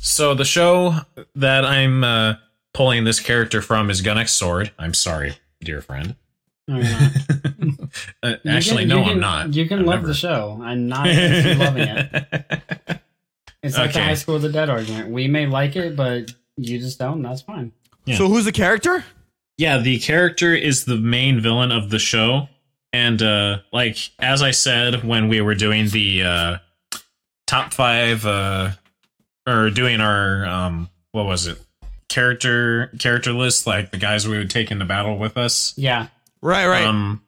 so the show that I'm uh pulling this character from is Gun X Sword. I'm sorry, dear friend. No. Uh, actually, can- no, you I'm not. You can I'm love never- the show. I'm not loving it. It's like the High School of the Dead argument. We may like it, but you just don't. That's fine. Yeah. So who's the character? Yeah, the character is the main villain of the show. And uh like as I said when we were doing the uh top 5 uh or doing our um what was it? character character list, like the guys we would take into battle with us. Yeah. Right, right. Um,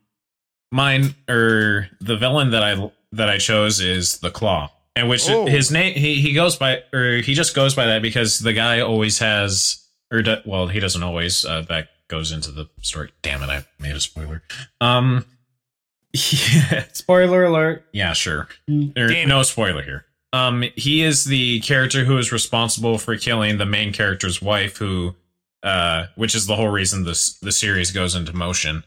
mine or the villain that I that I chose is the Claw, and which Oh. his name he he goes by or he just goes by that because the guy always has or do, well he doesn't always uh, that goes into the story. Damn it, I made a spoiler. Um, yeah, Spoiler alert. yeah, sure. Mm. There, Damn no spoiler here. Um, he is the character who is responsible for killing the main character's wife, who, uh, which is the whole reason this the series goes into motion.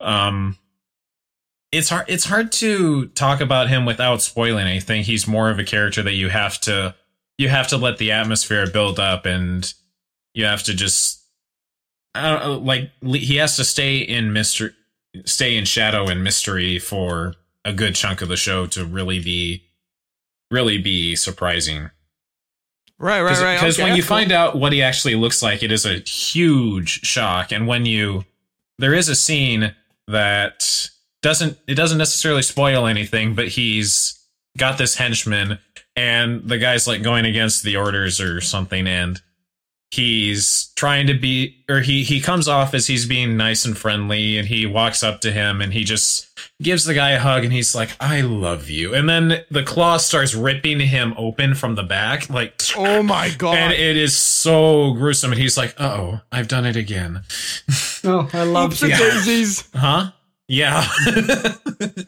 Um, it's hard. It's hard to talk about him without spoiling anything. He's more of a character that you have to you have to let the atmosphere build up, and you have to just, I don't know, like he has to stay in mystery, stay in shadow and mystery for a good chunk of the show to really be really be surprising right, right, right. because Okay, when you cool. find out what he actually looks like it is a huge shock and when you there is a scene that doesn't it doesn't necessarily spoil anything but he's got this henchman and the guy's like going against the orders or something and he's trying to be or he he comes off as he's being nice and friendly and he walks up to him and he just gives the guy a hug and he's like i love you and then the claw starts ripping him open from the back like Oh my god. and it is so gruesome and he's like oh i've done it again Oh, I love the and daisies. huh yeah oh it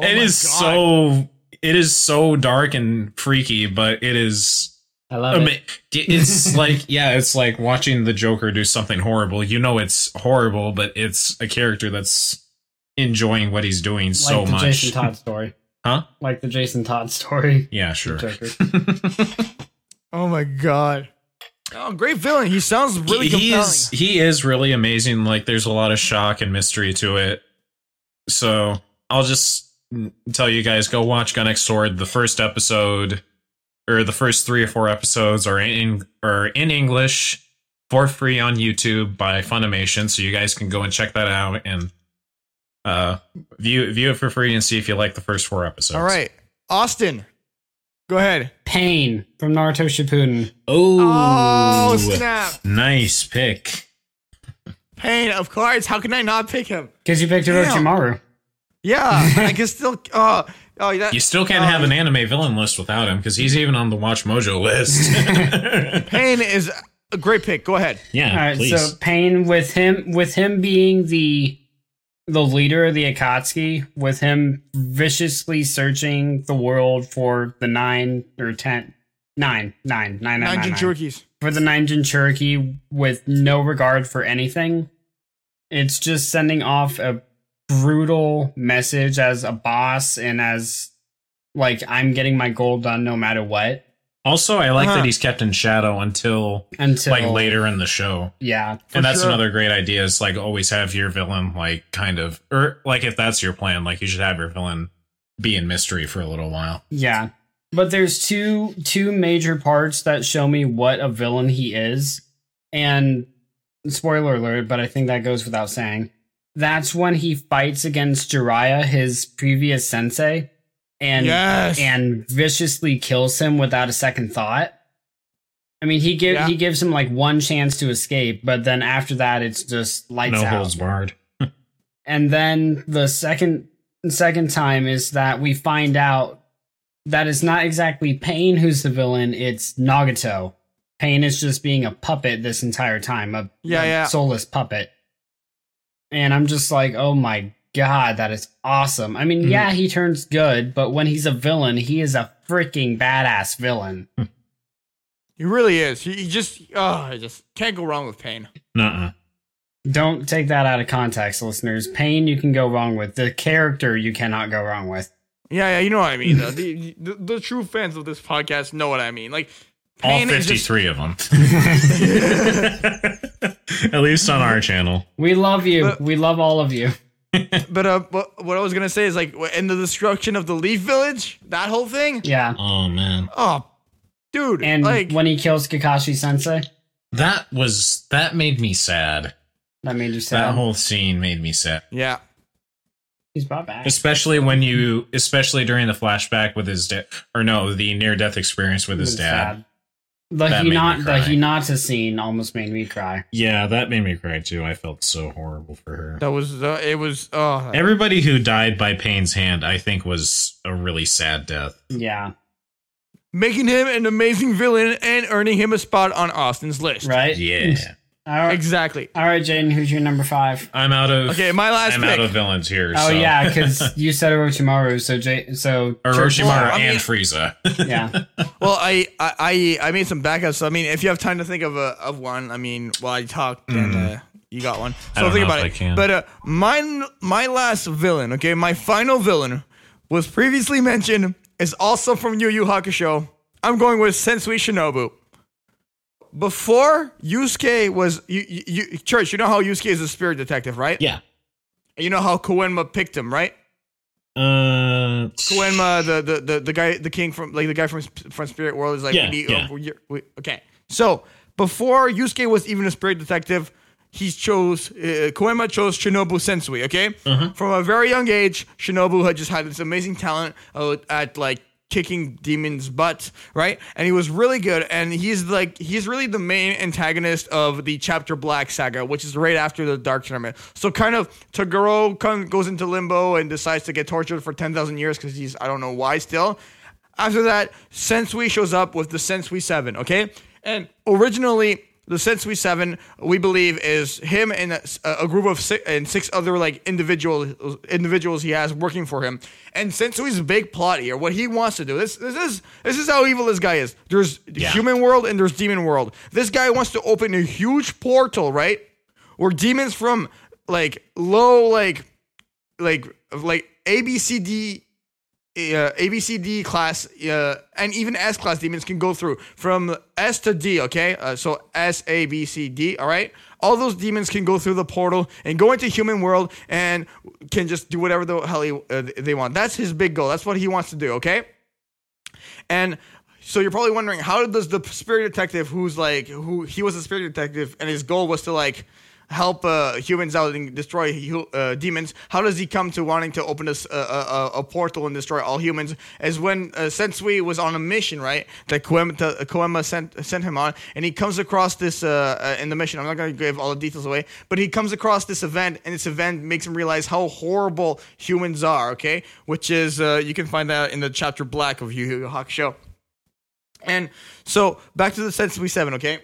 my is God. so it is so dark and freaky but it is I love Ama- it. it's like yeah it's like watching the joker do something horrible you know it's horrible but it's a character that's enjoying what he's doing Like so the much Jason Todd story. Huh? Like the Jason Todd story. yeah sure Oh my god. Oh, great villain. He sounds really he compelling. is he is really amazing like there's a lot of shock and mystery to it so i'll just tell you guys go watch gun sword the first episode or the first three or four episodes are in are in english for free on youtube by funimation so you guys can go and check that out and uh view view it for free and see if you like the first four episodes All right. Austin. Go ahead. Pain from Naruto Shippuden. Oh, Oh, snap. nice pick Pain of cards. How can I not pick him? Because you picked Orochimaru. Yeah, I can still. Oh, oh, that, you still can't oh, have an anime villain list without him because he's even on the watch mojo list Pain is a great pick. Go ahead. Yeah, All right, please. so Pain with him with him being the the leader of the Akatsuki, with him viciously searching the world for the nine or ten nine nine nine nine Nine nine, nine. Jinchurikis. for the nine Jinchuriki with no regard for anything. It's just sending off a brutal message as a boss and as like I'm getting my goal done no matter what. Also, I like Uh-huh. that he's kept in shadow until Until like later in the show. yeah, and that's sure. another great idea is like always have your villain like kind of or like if that's your plan, like you should have your villain be in mystery for a little while. Yeah. But there's two two major parts that show me what a villain he is. And spoiler alert, but I think that goes without saying. That's when he fights against Jiraiya, his previous sensei, and Yes. and viciously kills him without a second thought. I mean, he give Yeah. he gives him like one chance to escape, but then after that, it's just lights no out. holds barred. And then the second second time is that we find out that it's not exactly Pain who's the villain, it's Nagato. Pain is just being a puppet this entire time, a, Yeah, a yeah. soulless puppet. And I'm just like, oh my god, that is awesome. I mean, Mhm. yeah, he turns good, but when he's a villain, he is a freaking badass villain. He really is. He, he just. Oh, I just can't go wrong with Pain. Nuh-uh. Don't take that out of context, listeners. Pain you can go wrong with. The character you cannot go wrong with. Yeah, yeah, you know what I mean. though. the, the the true fans of this podcast know what I mean. Like, All Pain is just- 53 of them. At least on our channel. We love you. But- we love all of you. But uh, but what I was gonna say is like in the destruction of the Leaf Village, that whole thing. Yeah. oh man. Oh, dude, And like when he kills Kakashi Sensei, That was that made me sad. that made you sad. That whole scene made me sad. yeah, He's brought back. Especially when you especially during the flashback with his dad or no, the near death experience with his It's dad. sad. The That made me Hinata, the cry. Hinata scene almost made me cry. Yeah, that made me cry too. I felt so horrible for her. That was uh, it was oh Everybody who died by Pain's hand, I think, was a really sad death. Yeah, making him an amazing villain and earning him a spot on Austin's list. right. Yeah, All right, Exactly. all right, Jaden. Who's your number five? I'm out of. Okay, my last I'm pick. out of villains here. Oh so. yeah, because you said Orochimaru. So J. So Orochimaru Well, I mean- and Frieza. Yeah. Well, I, I I I made some backups. So, I mean, if you have time to think of a of one, I mean, while I talk, then uh, you got one. So Mm. don't think know about if it. I can. But uh, mine, my last villain, okay, my final villain was previously mentioned. Is also from Yu Yu Hakusho. I'm going with Sensui Shinobu. Before Yusuke was you, you, Church, you know how Yusuke is a spirit detective, right? Yeah. You know how Koenma picked him, right? Uh, Koenma, the, the the the guy, the king from like the guy from from Spirit World is like, Yeah, we- yeah. uh, we- we- okay. So before Yusuke was even a spirit detective, he chose uh, Koenma chose Shinobu Sensui. Okay, Mm-hmm. from a very young age, Shinobu had just had this amazing talent uh, at like kicking demons' butt, right? And he was really good. And he's like he's really the main antagonist of the Chapter Black saga, which is right after the Dark Tournament. So kind of Toguro kind of goes into limbo and decides to get tortured for ten thousand years because he's I don't know why still. After that, Sensui shows up with the Sensui Seven. Okay, and originally the Sensui Seven, we believe, is him and a, a group of six and six other like individual individuals he has working for him. And Sensui's big plot here, what he wants to do. This this is this is how evil this guy is. There's human world and there's demon world. This guy wants to open a huge portal, right? Where demons from like low like like like A B C D uh, ABCD class uh, and even S class demons can go through from S to D. Okay, uh, so S A B C D. All right, all those demons can go through the portal and go into human world and can just do whatever the hell he, uh, they want. That's his big goal. That's what he wants to do. Okay, and. So you're probably wondering how does the spirit detective, who's like, who he was a spirit detective, and his goal was to like help uh, humans out and destroy uh, demons. How does he come to wanting to open this, uh, a, a portal and destroy all humans? As when uh, Sensui was on a mission, right? That Koenma, uh, Koenma sent sent him on, and he comes across this uh, uh, in the mission. I'm not going to give all the details away, but he comes across this event, and this event makes him realize how horrible humans are. Okay, which is uh, you can find that in the chapter Black of Yu Yu Hakusho. And so back to the Sensui Seven, okay?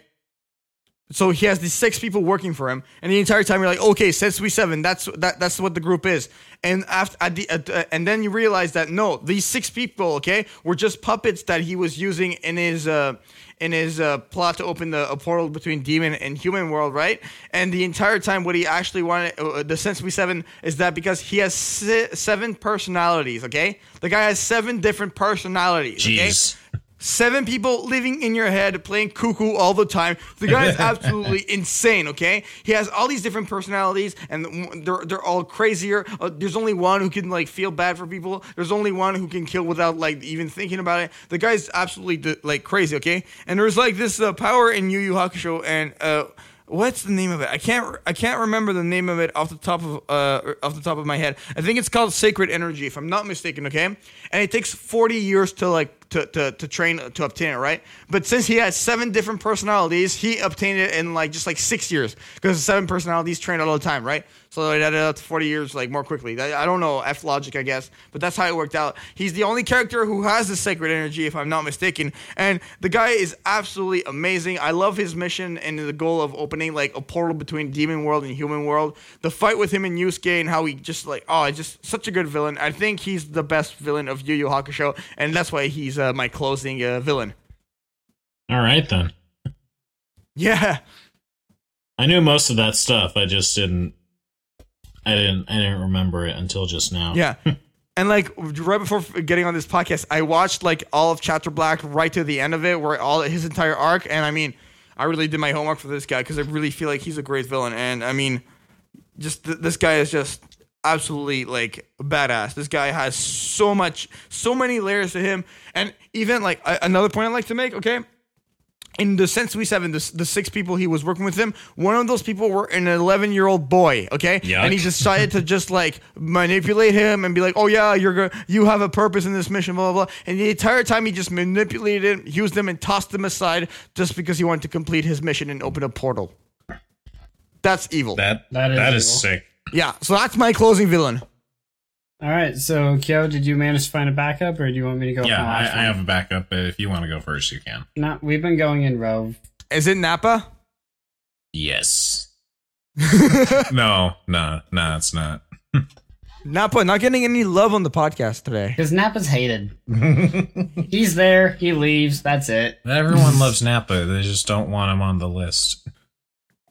So he has these six people working for him, and the entire time you're like, okay, Sensui Seven, that's that, that's what the group is. And after, at the, at, uh, and then you realize that no, these six people, okay, were just puppets that he was using in his uh, in his uh, plot to open the a portal between demon and human world, right? And the entire time, what he actually wanted, uh, the Sensui Seven, is that because he has se- seven personalities, okay? The guy has seven different personalities. okay? Seven people living in your head playing cuckoo all the time. The guy is absolutely insane, okay? He has all these different personalities and they're, they're all crazier. Uh, there's only one who can like feel bad for people. There's only one who can kill without like even thinking about it. The guy's absolutely like crazy, okay? And there's like this uh, power in Yu Yu Hakusho and uh What's the name of it? I can't. I can't remember the name of it off the top of uh off the top of my head. I think it's called Sacred Energy, if I'm not mistaken. Okay, and it takes 40 years to like to, to, to train to obtain it, right? But since he has seven different personalities, he obtained it in like just like six years because seven personalities trained all the time, right? So it added up to 40 years like more quickly. I, I don't know F logic, I guess, but that's how it worked out. He's the only character who has the sacred energy, if I'm not mistaken, and the guy is absolutely amazing. I love his mission and the goal of opening like a portal between demon world and human world. The fight with him and Yusuke and how he just like oh, just such a good villain. I think he's the best villain of Yu Yu Hakusho, and that's why he's uh, my closing uh, villain. all right then. Yeah. I knew most of that stuff. I just didn't. I didn't. I didn't remember it until just now. Yeah. And like right before getting on this podcast, I watched like all of Chapter Black right to the end of it, where all his entire arc. And I mean, I really did my homework for this guy because I really feel like he's a great villain. And I mean, just th- this guy is just absolutely like badass. This guy has so much, so many layers to him. And even like a- another point I'd like to make, okay, in the Sensui Seven, the, the six people he was working with him, one of those people were an 11 year old boy. Okay, Yuck. and he decided to just like manipulate him and be like, "Oh yeah, you're go- you have a purpose in this mission." Blah blah blah. And the entire time he just manipulated him, used them, and tossed them aside just because he wanted to complete his mission and open a portal. That's evil. That That is that is evil. sick. Yeah, so that's my closing villain. All right, so Kyo, did you manage to find a backup, or do you want me to go? Yeah, I, I have a backup, but if you want to go first, you can. No, we've been going in row. Is it Nappa? Yes. no, no, no, it's not. Nappa, not getting any love on the podcast today. Because Nappa's hated. He's there, he leaves, that's it. Everyone loves Nappa. They just don't want him on the list.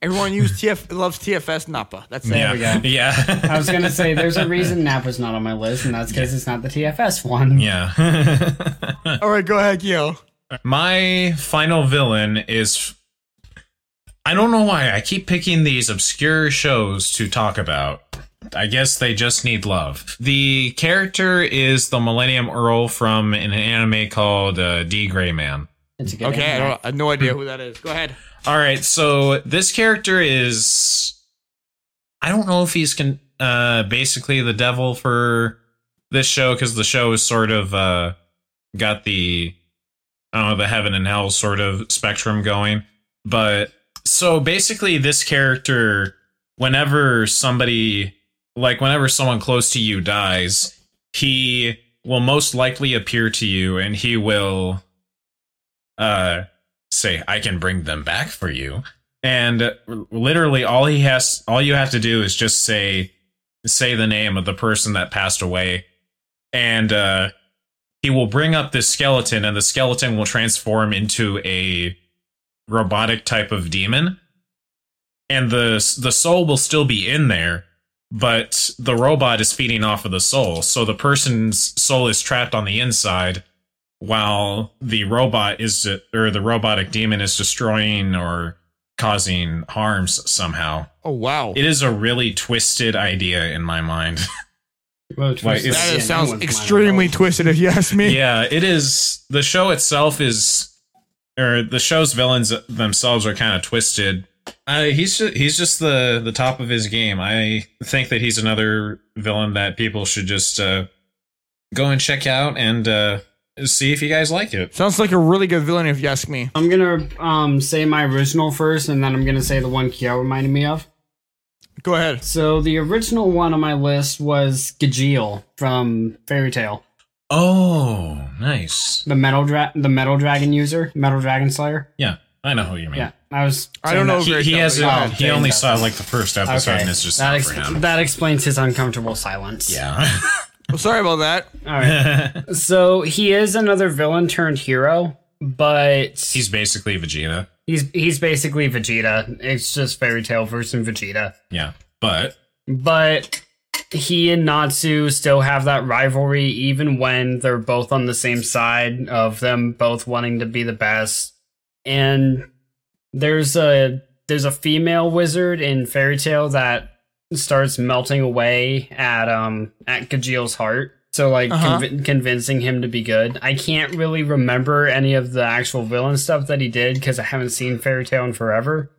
Everyone use TF loves TFS Nappa. That's it. yeah, we go. yeah, I was gonna say there's a reason Nappa's not on my list, and that's because it's not the TFS one. yeah. All right, go ahead, Gio. My final villain is. I don't know why I keep picking these obscure shows to talk about. I guess they just need love. The character is the Millennium Earl from an anime called uh, D Gray Man. It's a good Okay, I, anime. don't, I have no idea who that is. Go ahead. All right, so this character is I don't know if he's con- uh basically the devil for this show cuz the show is sort of uh got the I don't know the heaven and hell sort of spectrum going, but so basically this character whenever somebody like whenever someone close to you dies, he will most likely appear to you and he will uh say i can bring them back for you. And literally all he has all you have to do is just say say the name of the person that passed away. And uh he will bring up this skeleton and the skeleton will transform into a robotic type of demon. And the the soul will still be in there but the robot is feeding off of the soul. So the person's soul is trapped on the inside while the robot is or the robotic demon is destroying or causing harms somehow. Oh wow, It is a really twisted idea in my mind. Well, Wait, Twisted it's- that Sister, sounds one's extremely twisted, if you ask me. yeah, it is. The show itself is, or the show's villains themselves are kind of twisted. Uh, he's just, he's just the the top of his game. I think that he's another villain that people should just uh, go and check out and uh, see if you guys like it. Sounds like a really good villain, if you ask me. I'm gonna um say my original first, and then I'm gonna say the one Kyo reminded me of. Go ahead. So the original one on my list was Gajeel from Fairy Tail, Oh, nice. the metal dra- the metal dragon user, metal dragon slayer. Yeah, I know who you mean. Yeah, I was. I don't know He, he has tough, yeah. he only saw like the first episode Okay, and it's just that, not ex- for him. that explains his uncomfortable silence. Yeah. Well, sorry about that. All right. so he is another villain turned hero, but He's basically Vegeta. he's he's basically Vegeta. It's just Fairy Tail versus Vegeta. Yeah. But but he and Natsu still have that rivalry even when they're both on the same side of them both wanting to be the best. And there's a there's a female wizard in Fairy Tail that starts melting away at um at Gajeel's heart. So like Uh-huh. conv- convincing him to be good. I can't really remember any of the actual villain stuff that he did because I haven't seen Fairy Tail in forever.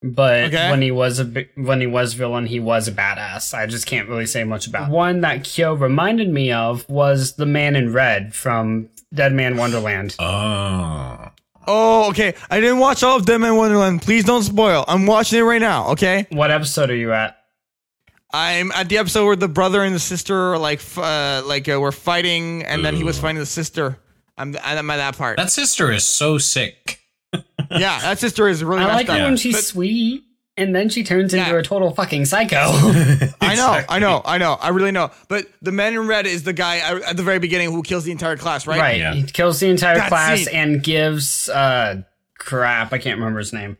But Okay. when he was a bi- when he was villain, he was a badass. I just can't really say much about. One that Kyo reminded me of was the Man in Red from Dead Man Wonderland. oh. Oh, okay. I didn't watch all of Dead Man Wonderland. Please don't spoil. I'm watching it right now. Okay. What episode are you at? I'm at the episode where the brother and the sister are like, uh, like uh, were fighting, and then he was fighting the sister. I'm, I'm at that part. That sister is so sick. yeah, that sister is really. I like it when she's But- sweet, and then she turns into a total fucking psycho. I know, I know, I know, I really know. But the man in red is the guy at the very beginning who kills the entire class, right? right. Yeah. He kills the entire That class scene. and gives uh crap, I can't remember his name.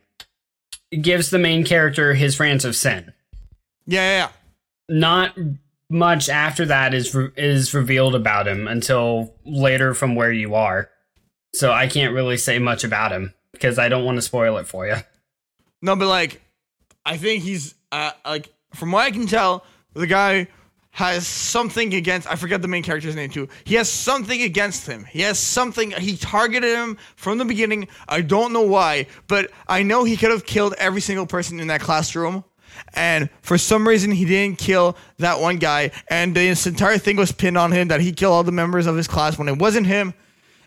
Gives the main character his rant of sin. Yeah, yeah, yeah. Not much after that is re- is revealed about him until later from where you are. So I can't really say much about him because I don't want to spoil it for you. No, but like, I think he's uh, like from what I can tell, the guy has something against I forget the main character's name too. He has something against him. He has something he targeted him from the beginning. I don't know why, but I know he could have killed every single person in that classroom. And for some reason he didn't kill that one guy and this entire thing was pinned on him that he killed all the members of his class when it wasn't him.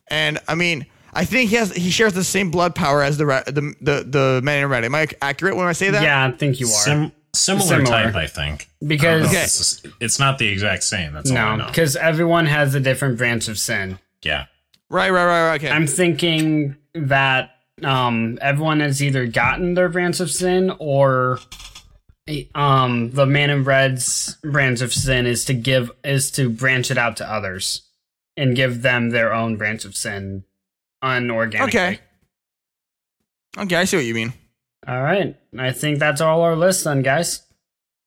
And I mean, I think he has he shares the same blood power as the the the, the man in red. Am I accurate when I say that? Yeah, I think you are. Sim- similar, Similar. type, I think. Because- I don't know if Okay. It's, it's not the exact same. That's all no, because everyone has a different branch of sin. Yeah. Right, right, right, right. Okay. I'm thinking that um, everyone has either gotten their branch of sin or um, the man in red's branch of sin is to give is to branch it out to others and give them their own branch of sin unorganically. okay. Okay, I see what you mean. All right. I think that's all our list then, guys.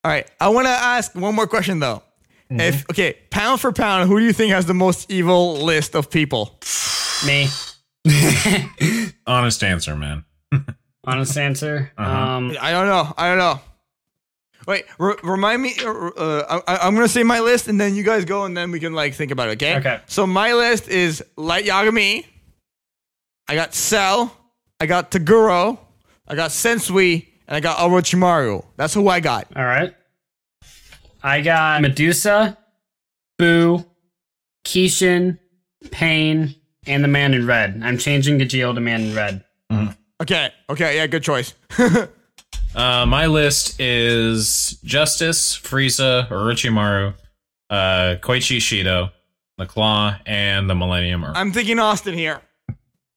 All right. I want to ask one more question though. If okay, pound for pound, who do you think has the most evil list of people? Me. Honest answer, man. Honest answer. Uh-huh. Um, I don't know. I don't know. Wait, re- remind me. Uh, uh, I, I'm gonna say my list, and then you guys go, and then we can like think about it. Okay. Okay. So my list is Light Yagami. I got Cell. I got Toguro. I got Sensui, and I got Orochimaru. That's who I got. all right. I got Medusa, Boo, Kishin, Pain, and the Man in Red. I'm changing Gajeel to Man in Red. Okay. Okay. Yeah. Good choice. Uh, my list is Justice, Frieza, Orochimaru, uh, Koichi Shido, the Claw, and the Millennium Earl. I'm thinking Austin here.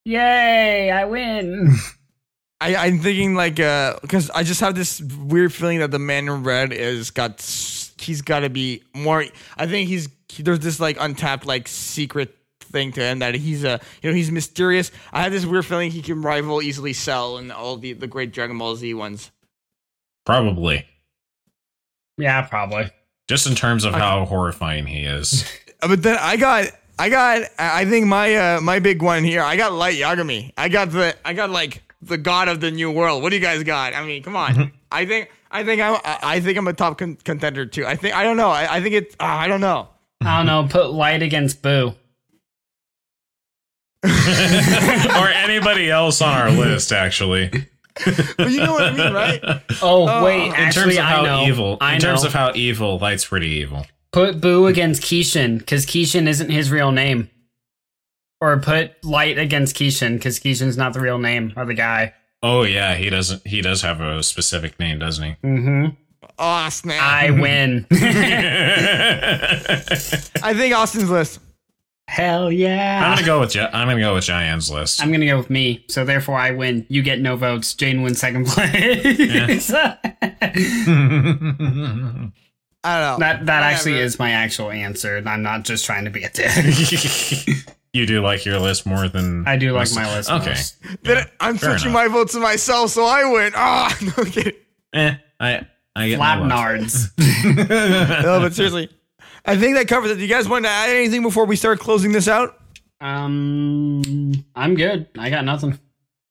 Yay! I win. I, I'm thinking like uh because I just have this weird feeling that the man in red is got he's got to be more. I think he's there's this like untapped like secret thing to him that he's a you know he's mysterious. I have this weird feeling he can rival easily Cell and all the the great Dragon Ball Z ones. Probably. yeah, probably. Just in terms of how horrifying he is. But then I got I got I I think my uh my big one here. I got Light Yagami. I got the I got like the god of the new world. What do you guys got? I mean, come on. I think I think I'm I I think I'm a top con- contender too. I think I don't know. I, I think it's Uh, I don't know. I don't know. Put Light against Boo. or anybody else on our list, actually. But you know what I mean, right? Oh, wait. In Actually, terms of how I know. evil, I in terms know. of how evil, Light's pretty evil. Put Boo against Kishin because Kishin isn't his real name. Or put Light against Kishin because Kishin's not the real name of the guy. Oh yeah, he doesn't. He does have a specific name, doesn't he? Mm-hmm. Oh snap! I win. I think Austin's list. Hell yeah. I'm gonna go with Ja- I'm gonna go with Cheyenne's list. I'm gonna go with me, so therefore I win. You get no votes. Jane wins second place. that I don't know. that actually Whatever. is my actual answer. and I'm not just trying to be a dick. you do like your list more than I do like my list. Okay, most. Then I'm switching enough. my vote to myself, so I win. Ah, no kidding. eh, I I get my love. No, but seriously, I think that covers it. Do you guys want to add anything before we start closing this out? um, I'm good. I got nothing.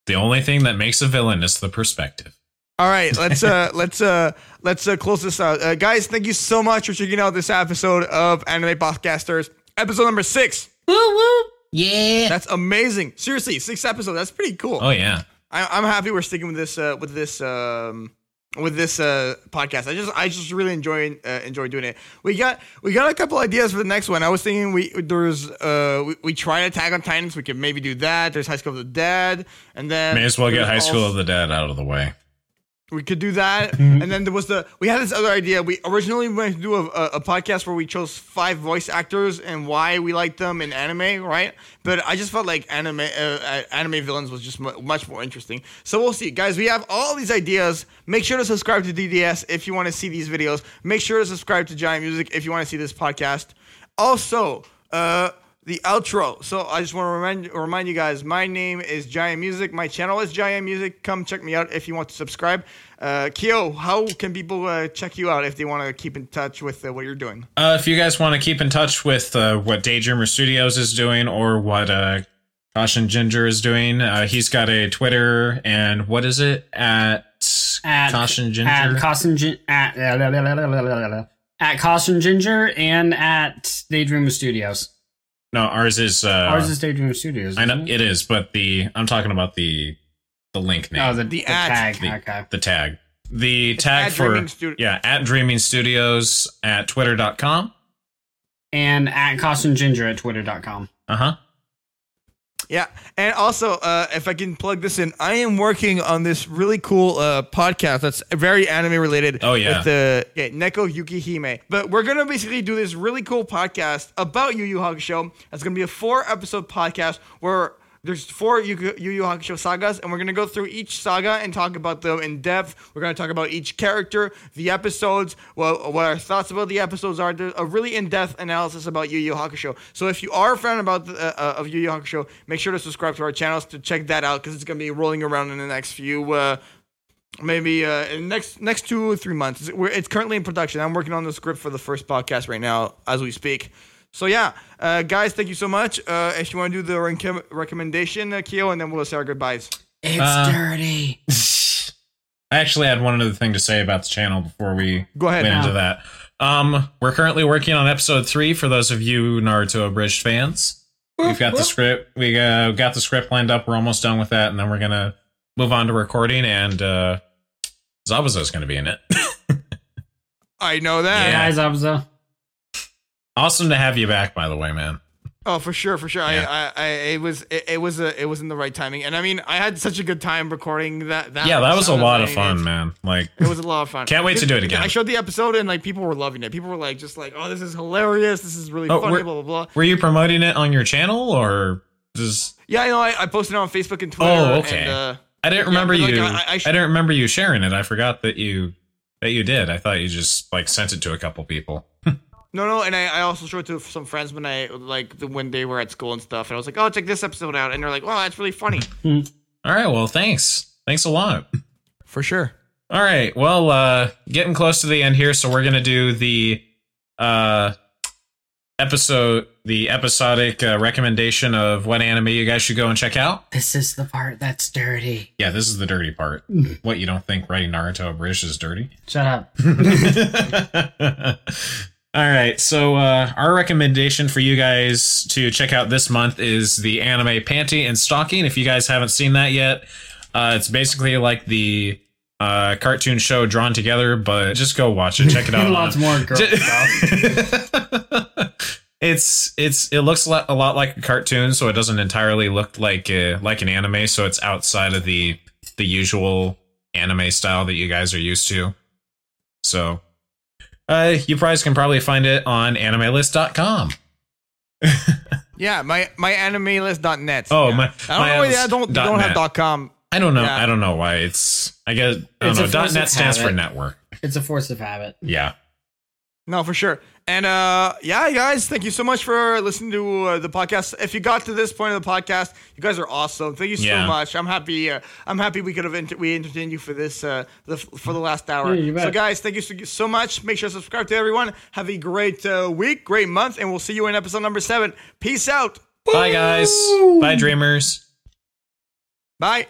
The only thing that makes a villain is the perspective. All right, let's uh let's uh let's uh close this out. Uh, guys, thank you so much for checking out this episode of Anime Podcasters, episode number six. Woo woo! Yeah. That's amazing. Seriously, six episodes. That's pretty cool. Oh yeah, I, I'm happy we're sticking with this uh, with this um, with this uh, podcast. I just I just really enjoy uh, enjoy doing it. We got we got a couple ideas for the next one. I was thinking we there's uh we, we tried Attack on Titans. We could maybe do that. There's High School of the Dead, and then may as well get High School of the Dead out of the way. We could do that, and then there was the we had this other idea. We originally wanted to do a, a, a podcast where we chose five voice actors and why we liked them in anime, right? But I just felt like anime uh, uh, anime villains was just mu- much more interesting. So we'll see, guys. We have all these ideas. Make sure to subscribe to DDS if you want to see these videos. Make sure to subscribe to Giant Music if you want to see this podcast. Also, uh, the outro. So I just want to remind remind you guys, my name is Giant Music. My channel is Giant Music. Come check me out if you want to subscribe. Uh, Kyo, how can people uh, check you out if they want to keep in touch with uh, what you're doing? Uh, if you guys want to keep in touch with uh, what Daydreamer Studios is doing or what uh, Caution Ginger is doing, uh, he's got a Twitter and what is it at, At Caution Ginger? At Caution Gin- at, At Caution Ginger and at Daydreamer Studios. No, ours is. Uh, Ours is Daydream Studios. I know isn't it is, but the I'm talking about the the link name, Oh, the, The the, ad. tag. The- okay. the tag, the tag at for Dreaming Stu- yeah at Dreaming Studios at Twitter.com. And at Caution Ginger at Twitter.com. Uh huh. Yeah, and also, uh, if I can plug this in, I am working on this really cool uh, podcast that's very anime related. Oh, yeah. with the yeah, Neko Yukihime. But we're gonna basically do this really cool podcast about Yu Yu Hakusho. It's gonna be a four episode podcast where there's four Yu Yu Yu Hakusho sagas, and we're gonna go through each saga and talk about them in depth. We're gonna talk about each character, the episodes, what our thoughts about the episodes are. There's a really in depth analysis about Yu Yu Hakusho. So if you are a fan about the, uh, uh, of Yu Yu Hakusho, make sure to subscribe to our channels to check that out because it's gonna be rolling around in the next few. Uh, Maybe uh, in next next two or three months. It's, it's currently in production. I'm working on the script for the first podcast right now as we speak. So yeah, uh, guys, thank you so much. Uh, if you want to do the rec- recommendation, uh, Keo, and then we'll say our goodbyes. It's Uh, dirty. I actually had one other thing to say about the channel before we Go ahead. went now. into that. Um, we're currently working on episode three for those of you Naruto abridged fans. We've got the script. We uh, got the script lined up. We're almost done with that, and then we're gonna move on to recording. And uh, Zabuza's gonna be in it. I know that. Yeah. Guys, Abza. Awesome to have you back, by the way, man. Oh, for sure, for sure. Yeah. I, I, I, it was, it, it was, a, it was in the right timing, and I mean, I had such a good time recording that. that Yeah, that was a lot of fun, man. Like, It was a lot of fun. Can't wait to do it again. I showed the episode, and like people were loving it. People were like, just like, oh, this is hilarious. This is really Oh, funny. we're- Blah blah blah. were you promoting it on your channel or just? Yeah, I know. I, I posted it on Facebook and Twitter. Oh, okay. And, uh, I didn't remember but, like, you. I- I, I- I didn't remember you sharing it. I forgot that you that you did. I thought you just like sent it to a couple people. No, no, and I, I also showed it to some friends when I like the, when they were at school and stuff, and I was like, "Oh, check this episode out," and they're like, "Wow, that's really funny." All right. Well, thanks. Thanks a lot. For sure. All right. Well, uh getting close to the end here, so we're gonna do the uh episode, the episodic uh, recommendation of what anime you guys should go and check out. This is the part that's dirty. Yeah, this is the dirty part. what you don't think writing Naruto British is dirty? Shut up. All right, so uh, our recommendation for you guys to check out this month is the anime Panty and Stocking. If you guys haven't seen that yet, uh, it's basically like the uh, cartoon show drawn together, but just go watch it. Check it out. Lots more girl stuff. it's it's it looks a lot, a lot like a cartoon, so it doesn't entirely look like uh like an anime. So it's outside of the the usual anime style that you guys are used to. So, uh, you guys can probably find it on animelist.com. Yeah, my my animelist.net. Oh, yeah. my- I don't my know why they don't, dot don't have dot .com. I don't know. Yeah. I don't know why it's. I guess I don't It's know. Dot net of stands for network. It's a force of habit. Yeah. No, for sure. And uh, yeah, guys, thank you so much for listening to uh, the podcast. If you got to this point of the podcast, you guys are awesome. Thank you so Yeah. much. I'm happy. Uh, I'm happy we could have enter- we entertained you for this uh, the, for the last hour. Yeah, so, guys, thank you so, so much. Make sure to subscribe to everyone. Have a great uh, week, great month, and we'll see you in episode number seven. Peace out. Bye, guys. Bye, dreamers. Bye.